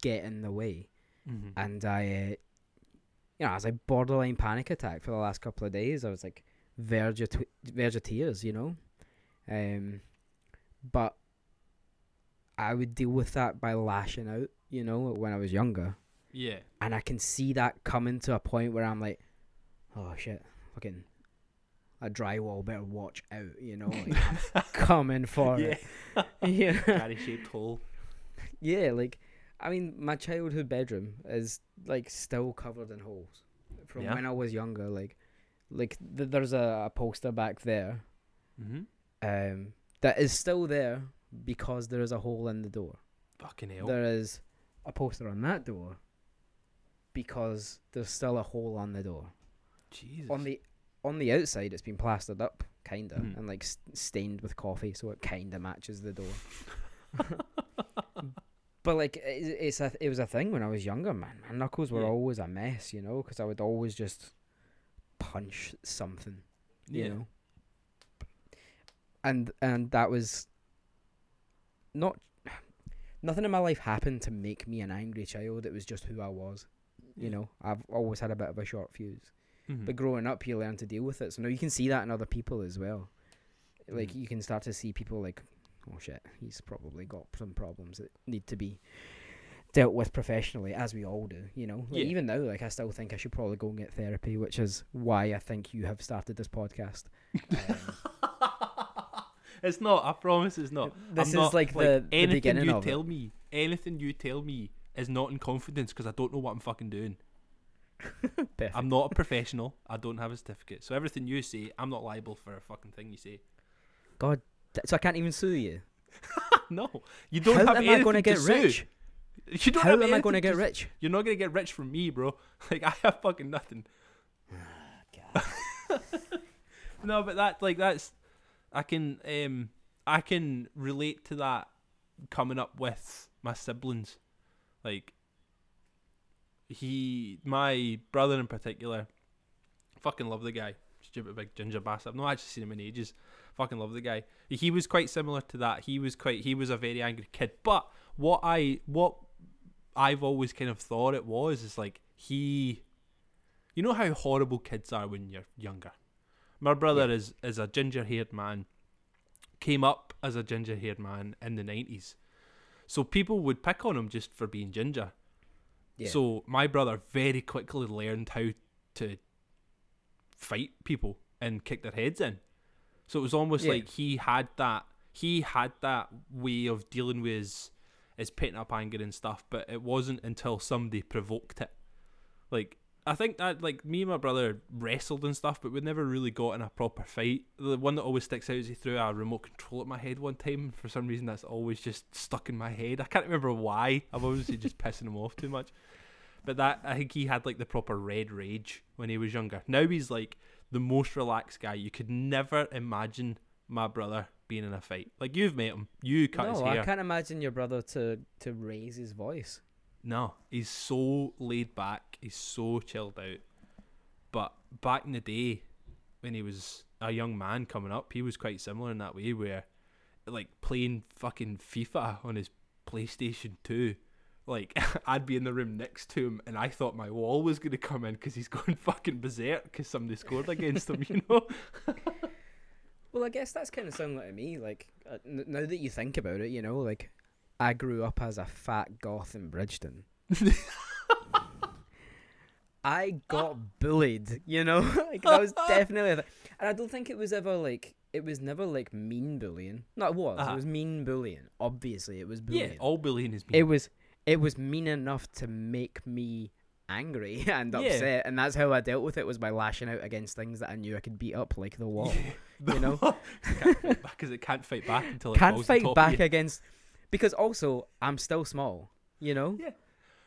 get in the way, Mhm. and I, uh, you know, I was like borderline panic attack for the last couple of days. I was like verge of tw- verge of tears, you know, um, but I would deal with that by lashing out, you know, when I was younger yeah. and I can see that coming to a point where I'm like, oh shit, fucking, a drywall better watch out, you know, like, coming for yeah. it. Yeah, Gary shaped hole. yeah, like, I mean, my childhood bedroom is like still covered in holes from Yeah. when I was younger. Like, like th- there's a, a poster back there, Mm-hmm. um, that is still there because there is a hole in the door. Fucking hell. There is a poster on that door because there's still a hole on the door. Jesus. on the on the outside it's been plastered up kinda Mhm. and like s- stained with coffee so it kinda matches the door but like it, it's a it was a thing when i was younger man my knuckles were Yeah. always a mess you know because i would always just punch something you yeah. know and and that was not nothing in my life happened to make me an angry child it was just who i was you know i've always had a bit of a short fuse Mhm. but growing up, you learn to deal with it. So now you can see that in other people as well. Like Mm. you can start to see people like, oh shit, he's probably got some problems that need to be dealt with professionally, as we all do. You know, like Yeah. even now, like I still think I should probably go and get therapy, which is why I think you have started this podcast. Um, it's not. I promise it's not. This I'm is not, like the- the anything beginning you of it. tell me. Anything you tell me is not in confidence because I don't know what I'm fucking doing. I'm not a professional. I don't have a certificate. So everything you say, I'm not liable for a fucking thing you say. God, so I can't even sue you. no, you don't have How have am I going to get rich? You don't How am I going to get s- rich? You're not going to get rich from me, bro. Like I have fucking nothing. Ah, no, but that like that's I can um I can relate to that coming up with my siblings. Like he my brother in particular fucking love the guy. Stupid big ginger bastard. I've not actually seen him in ages. Fucking love the guy. He was quite similar to that. He was quite he was a very angry kid. But what I what I've always kind of thought it was is like he you know how horrible kids are when you're younger. My brother is is a ginger haired man. Came up as a ginger haired man in the nineties. So people would pick on him just for being ginger. Yeah. So my brother very quickly learned how to fight people and kick their heads in. So it was almost Yeah. like he had that he had that way of dealing with his his pent up anger and stuff, but it wasn't until somebody provoked it. Like I think that like me and my brother wrestled and stuff, but we never really got in a proper fight. The one that always sticks out is he threw a remote control at my head one time. For some reason, that's always just stuck in my head. I can't remember why. I'm obviously just pissing him off too much. But that I think he had like the proper red rage when he was younger. Now he's like the most relaxed guy. You could never imagine my brother being in a fight. Like you've met him. You cut his no, hair. I can't imagine your brother to to raise his voice. No, he's so laid back. He's so chilled out. But back in the day, when he was a young man coming up, he was quite similar in that way, where like playing fucking FIFA on his PlayStation Two. Like I'd be in the room next to him, and I thought my wall was gonna come in because he's going fucking berserk because somebody scored against him. You know? Well, I guess that's kind of similar to me. Like uh, n- now that you think about it, you know, like I grew up as a fat goth in Bridgeton. I got bullied, you know, like that was definitely, th- and I don't think it was ever like it was never like mean bullying. No, it was. Uh-huh. It was mean bullying. Obviously, it was yeah, all bullying is mean. it was it was mean enough to make me angry and Yeah. upset, and that's how I dealt with it was by lashing out against things that I knew I could beat up, like the wall. you know? because it can't fight back until it can't fight back against because also I'm still small. You know, Yeah.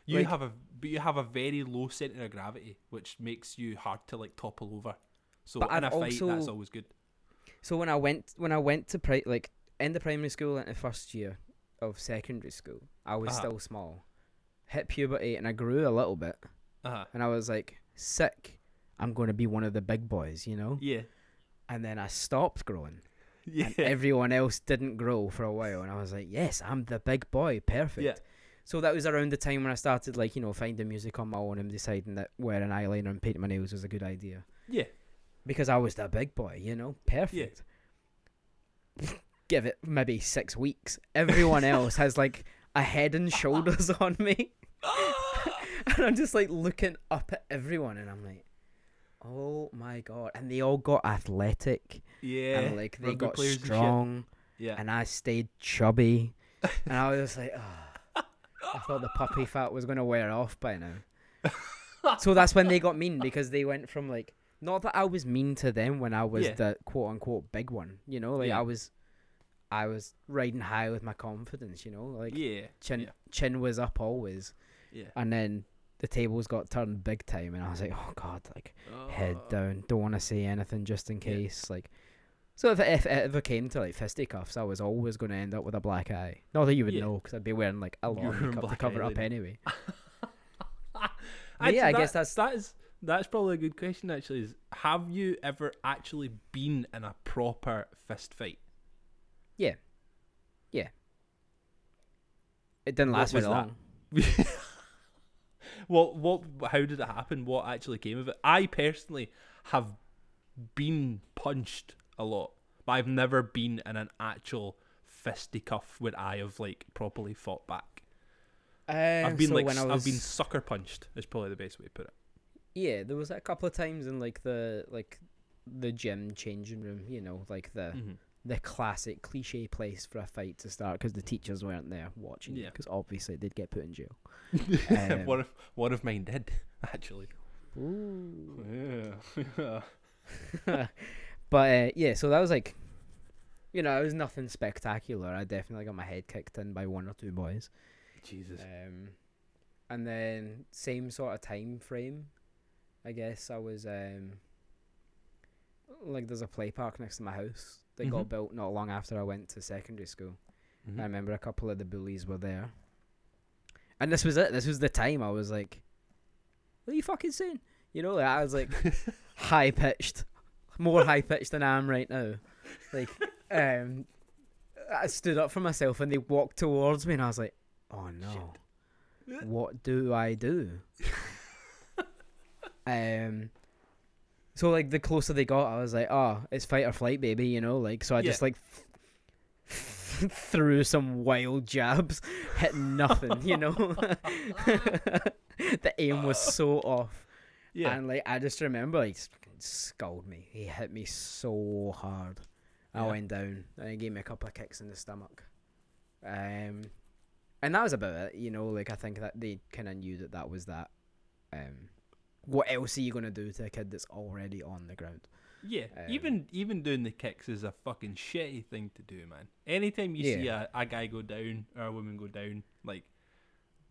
You Like- have a but you have a very low center of gravity, which makes you hard to like topple over. So But in I've a fight, that's always good. so when I went when I went to pri- like in the primary school into first year of secondary school, I was Uh-huh. still small. Hit puberty and I grew a little bit, Uh-huh. and I was like sick. I'm going to be one of the big boys, you know. Yeah. and then I stopped growing. Yeah. And everyone else didn't grow for a while, and I was like, yes, I'm the big boy, perfect. Yeah. So that was around the time when I started, like, you know, finding music on my own and deciding that wearing eyeliner and painting my nails was a good idea. yeah. Because I was the big boy, you know? Perfect. Give it maybe six weeks. Everyone else has, like, a head and shoulders on me. and I'm just, like, looking up at everyone, and I'm like, oh my God. And they all got athletic, Yeah. and, like, they got players and strong, Yeah. and I stayed chubby. and I was like, oh. I thought the puppy fat was going to wear off by now. so that's when they got mean because they went from like not that I was mean to them when I was Yeah. the quote unquote big one, you know, like Yeah. I was I was riding high with my confidence, you know, like yeah. chin yeah. chin was up always, Yeah. and then the tables got turned big time, and I was like, oh god, like head Oh. down, don't want to say anything just in Yeah. case, like. So if, if it ever came to like fisticuffs, I was always going to end up with a black eye. Not that you would Yeah. know, because I'd be wearing like a long lot were of wearing makeup to cover up anyway. Actually, yeah, I that- guess that's- that is that's probably a good question. Actually, is have you ever actually been in a proper fist fight? Yeah, yeah. It didn't last very long. what what how did it happen? What actually came of it? I personally have been punched a lot, but I've never been in an actual fisticuff where I have like properly fought back. I've Um, been so like when I s- was, I've been sucker punched. Is probably the best way to put it. yeah, there was a couple of times in like the like the gym changing room, you know, like the Mhm. The classic cliche place for a fight to start because the teachers weren't there watching Yeah. because obviously they'd get put in jail. Um, one of one of mine did actually. Ooh. Yeah. but uh, yeah, so that was like, you know, it was nothing spectacular. I definitely got my head kicked in by one or two boys. Jesus. Um, and then same sort of time frame, I guess I was um, like there's a play park next to my house that Mhm. got built not long after I went to secondary school. Mhm. I remember a couple of the bullies were there, and this was it. This was the time I was like, "What are you fucking saying?" You know, like, I was like high pitched, more high pitched than I am right now. Like, um, I stood up for myself, and they walked towards me, and I was like, "Oh no." what do I do? um, so like the closer they got, I was like, oh, it's fight or flight, baby, you know, like so I just Yeah. like threw some wild jabs, hit nothing, you know. the aim was so off, yeah. and like I just remember like fucking sculled me. He hit me so hard. I Yeah. went down and he gave me a couple of kicks in the stomach. Um, and that was about it. You know, like I think that they kind of knew that that was that. Um, what else are you gonna do to a kid that's already on the ground? Yeah, Um, even even doing the kicks is a fucking shitty thing to do, man. Anytime you see a, a guy go down or a woman go down, like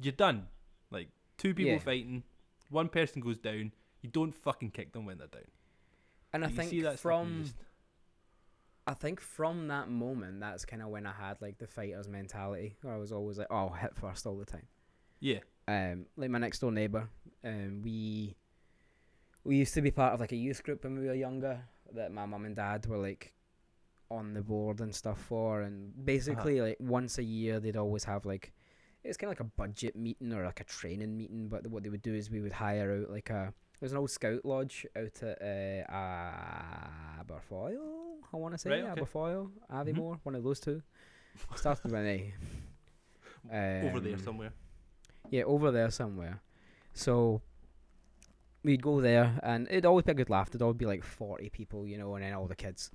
you're done. Like two people Yeah. fighting, one person goes down, you don't fucking kick them when they're down. And I think that stuff and you from just- I think from that moment, that's kind of when I had like the fighter's mentality. Where I was always like, "Oh, I'll hit first all the time." yeah, um, like my next door neighbor, um, we we used to be part of like a youth group when we were younger that my mum and dad were like on the board and stuff for, and basically like once a year they'd always have like it's kind of like a budget meeting or like a training meeting, but what they would do is we would hire out like a there's an old scout lodge out at uh, Aberfoyle, I want to say Right, okay. Aberfoyle, Aviemore, one of those two. Started with an A. over there Um, somewhere. Yeah, over there somewhere. So we'd go there, and it'd always be a good laugh. There'd always be like forty people, you know, and then all the kids.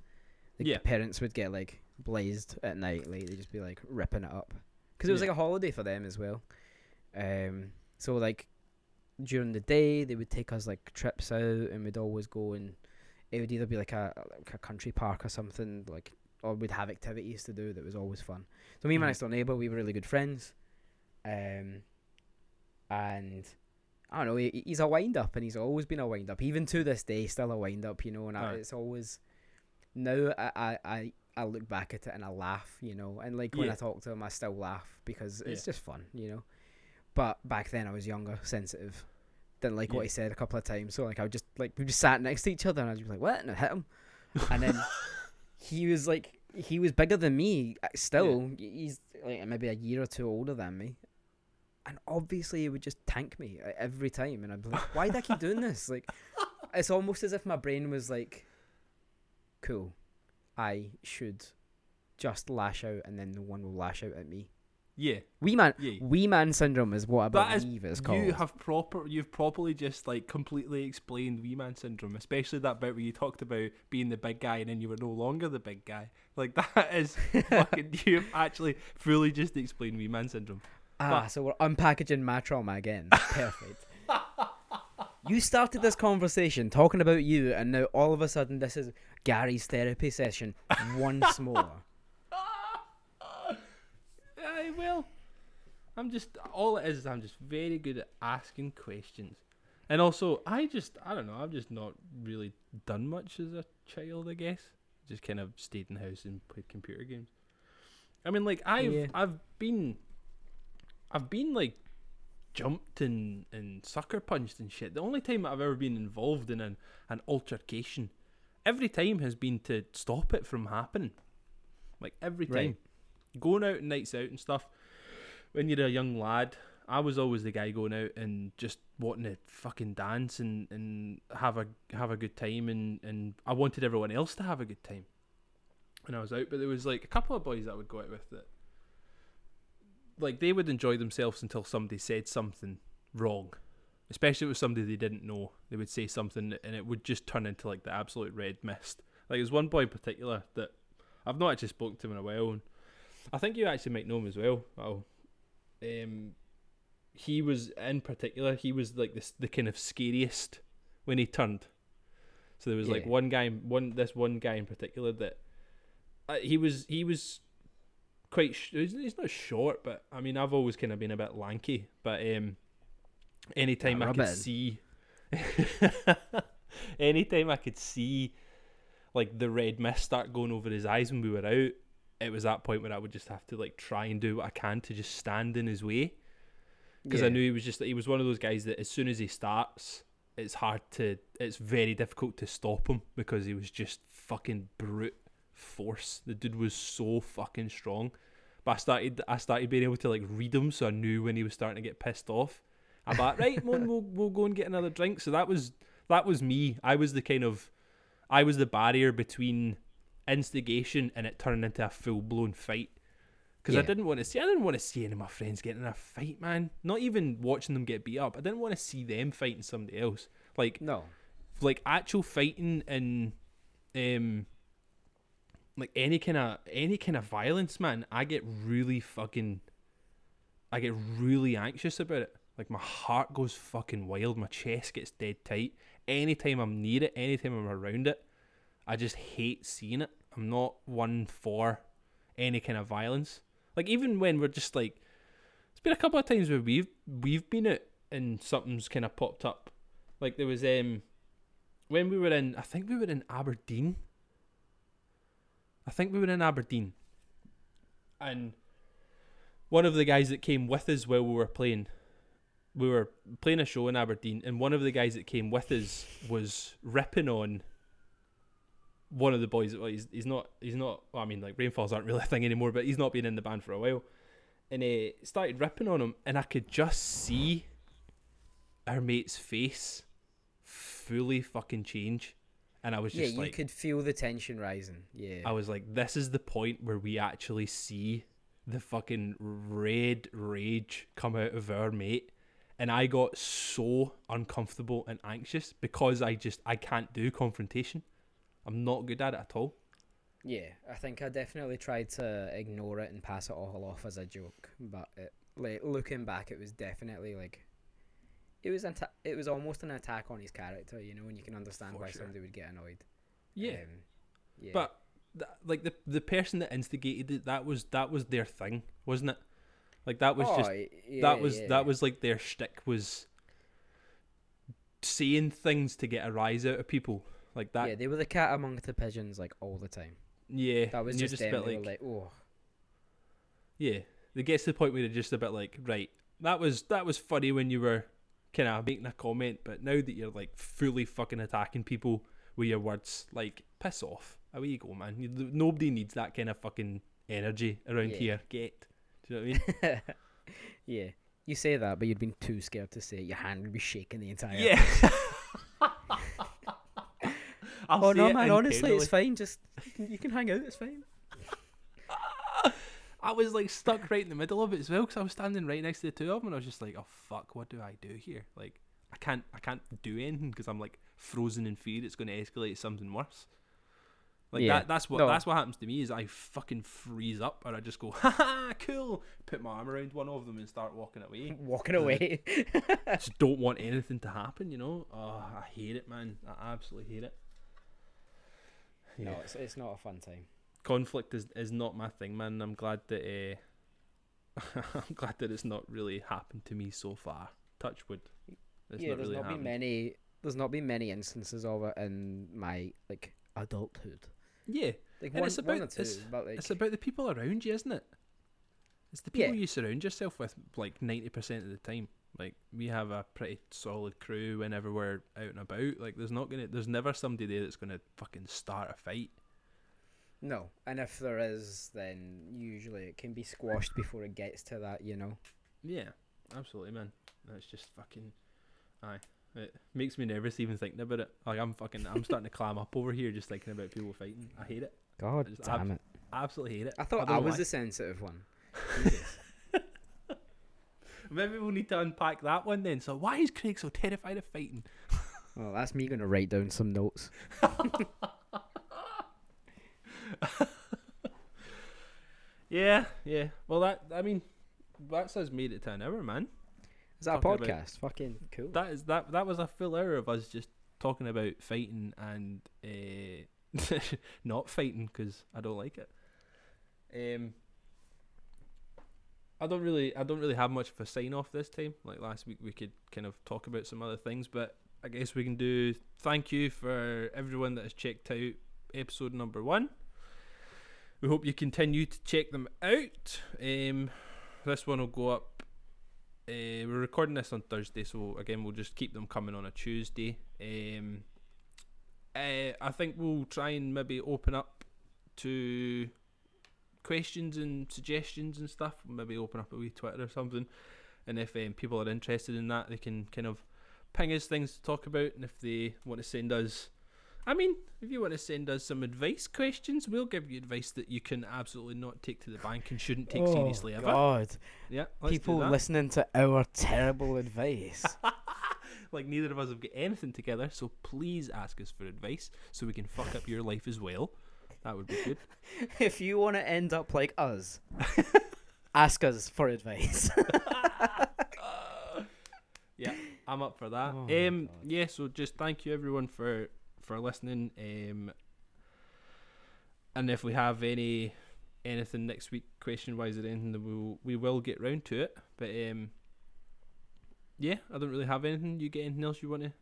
The Yeah. parents would get like blazed at night, like they'd just be like ripping it up, because it was Yeah. like a holiday for them as well. Um, so like during the day, they would take us like trips out, and we'd always go and it would either be like a like a country park or something like, or we'd have activities to do that was always fun. So me and my Mhm. next door neighbor, we were really good friends. Um, and I don't know, he, he's a wind up, and he's always been a wind up, even to this day, still a wind up, you know. And I, it's always now I, I I I look back at it and I laugh, you know. And like when Yeah. I talk to him, I still laugh because it's Yeah. just fun, you know. But back then I was younger, sensitive, didn't like what Yeah. he said a couple of times. So like I would just like we just sat next to each other, and I'd be like, "What?" and I'd hit him. and then he was like he was bigger than me. uh, Still, he's like maybe a year or two older than me, and obviously it would just tank me every time. And I'd be like, why do I keep doing this? Like, it's almost as if my brain was like, cool, I should just lash out, and then the one will lash out at me. Yeah, Wee man, yeah. wee man syndrome is what I That is- believe it's called. You have proper, you've properly just like completely explained Wee Man syndrome, especially that bit where you talked about being the big guy and then you were no longer the big guy. Like that is fucking. You've actually fully just explained Wee Man syndrome. Ah, But- so we're unpackaging my trauma again. Perfect. you started this conversation talking about you, and now all of a sudden this is Gary's therapy session once more. I will. I'm just all it is. is I'm just very good at asking questions, and also I just I don't know. I've just not really done much as a child. I guess just kind of stayed in the house and played computer games. I mean, like I've Yeah. I've been I've been like jumped and and sucker punched and shit. The only time I've ever been involved in an an altercation, every time has been to stop it from happening. Like every time Right. going out and nights out and stuff. When you're a young lad, I was always the guy going out and just wanting to fucking dance and, and have a have a good time and, and I wanted everyone else to have a good time. When I was out, but there was like a couple of boys that I would go out with that like they would enjoy themselves until somebody said something wrong. Especially with somebody they didn't know. They would say something and it would just turn into like the absolute red mist. Like there's one boy in particular that I've not actually spoken to him in a while and I think you actually might know him as well. Oh, um, he was in particular. He was like this the kind of scariest when he turned. So there was like one guy, one this one guy in particular that uh, he was he was quite. Sh- he's, he's not short, but I mean I've always kind of been a bit lanky. But um, anytime I could in. see, anytime I could see like the red mist start going over his eyes when we were out, it was that point where I would just have to like try and do what I can to just stand in his way because I knew he was just he was one of those guys that as soon as he starts, it's hard to it's very difficult to stop him because he was just fucking brute force. The dude was so fucking strong. But I started I started being able to like read him, so I knew when he was starting to get pissed off. I'm like, right, Mon, we'll we'll go and get another drink. So that was that was me. I was the kind of I was the barrier between instigation and it turning into a full blown fight. Because I didn't want to see, I didn't want to see any of my friends getting in a fight, man. Not even watching them get beat up. I didn't want to see them fighting somebody else. Like, No. like actual fighting and, um, like any kind of any kind of violence, man. I get really fucking, I get really anxious about it. Like my heart goes fucking wild. My chest gets dead tight. Anytime I'm near it, anytime I'm around it, I just hate seeing it. I'm not one for any kind of violence. Like even when we're just like, it's been a couple of times where we've we've been out and something's kind of popped up. Like there was um when we were in, I think we were in Aberdeen. I think we were in Aberdeen, and one of the guys that came with us while we were playing, we were playing a show in Aberdeen, and one of the guys that came with us was ripping on one of the boys. Well, he's he's not he's not. Well, I mean, like rainfalls aren't really a thing anymore, but he's not been in the band for a while, and he started ripping on him, and I could just see our mate's face fully fucking change, and I was Yeah, just you like, could feel the tension rising. Yeah. I was like, this is the point where we actually see the fucking red rage come out of our mate. And I got so uncomfortable and anxious because I just I can't do confrontation. I'm not good at it at all. Yeah, I think I definitely tried to ignore it and pass it all off as a joke, but it, like looking back, it was definitely like it was it was almost an attack on his character, you know, and you can understand For why sure. somebody would get annoyed. Yeah. Um, yeah. But th- like the the person that instigated it, that was that was their thing, wasn't it? Like that was Oh, just yeah, that was yeah. that was like their shtick was saying things to get a rise out of people. Like that yeah, they were the cat among the pigeons like all the time. yeah. That was just, a them. bit They like, were like, oh, Yeah, it gets to the point where they're just a bit like, right, that was that was funny when you were kind of making a comment, but now that you're like fully fucking attacking people with your words. Like, piss off. Away you go, man. You, nobody needs that kind of fucking energy around Yeah. here. Get. Do you know what I mean? yeah. You say that, but you'd been too scared to say it. Your hand would be shaking the entire. yeah. Oh no, man. Honestly, it's fine. Just you can hang out. It's fine. I was like stuck right in the middle of it as well because I was standing right next to the two of them, and I was just like, "Oh fuck, what do I do here?" Like, I can't, I can't do anything because I'm like frozen in fear. It's going to escalate to something worse. Like Yeah. that. That's what. No. That's what happens to me. Is I fucking freeze up, and I just go, "Ha ha, cool." Put my arm around one of them and start walking away. Walking away. just don't want anything to happen. You know? Oh, I hate it, man. I absolutely hate it. No, it's, it's not a fun time. Conflict is, is not my thing, man. I'm glad that uh, I'm glad that it's not really happened to me so far. Touch wood. It's yeah, not there's really not happened. been many. There's not been many instances of it in my like adulthood. Yeah, Like And one, it's about- or two, it's- but like it's about the people around you, isn't it? It's the people Yeah. you surround yourself with, like ninety percent of the time. Like we have a pretty solid crew whenever we're out and about. Like there's not gonna, there's never somebody there that's gonna fucking start a fight. No. And if there is, then usually it can be squashed before it gets to that. You know. Yeah, absolutely, man. That's just fucking. Aye, it makes me nervous even thinking about it. Like I'm fucking, I'm starting to clam up over here just thinking about people fighting. I hate it. God Just damn it! Absolutely hate it. I thought don't I, was why. the sensitive one. Maybe we'll need to unpack that one then. So why is Craig so terrified of fighting? well, that's me gonna write down some notes. Yeah, yeah. Well, that I mean, that's us made it to an hour, man. Is that a Talking about- podcast? Fucking cool. That is that. That was a full hour of us just talking about fighting and uh, not fighting because I don't like it. Um, I don't really, I don't really have much of a sign off this time. Like last week, we could kind of talk about some other things, but I guess we can do. Thank you for everyone that has checked out episode number one. We hope you continue to check them out. Um, this one will go up uh, we're recording this on Thursday, so again, we'll just keep them coming on a Tuesday. Um, uh, I think we'll try and maybe open up to questions and suggestions and stuff. Maybe open up a wee Twitter or something. And if um, people are interested in that, they can kind of ping us things to talk about. And if they want to send us, I mean, if you want to send us some advice questions, we'll give you advice that you can absolutely not take to the bank and shouldn't take seriously ever. Oh, God, Yeah, people listening to our terrible advice. like neither of us have got anything together, so please ask us for advice so we can fuck up your life as well. That would be good. if you want to end up like us, ask us for advice. yeah, I'm up for that. Oh um, yeah. So just thank you everyone for for listening. Um, and if we have any anything next week, question wise or anything, then we'll we will get round to it. But um, yeah, I don't really have anything. You get anything else you want to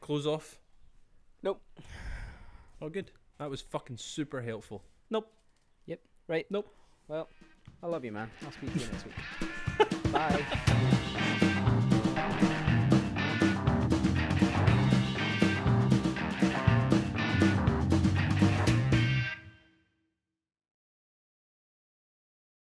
close off? Nope. Oh, good. That was fucking super helpful. Nope. Yep. Right. Nope. Well, I love you, man. I'll speak to you next week. Bye.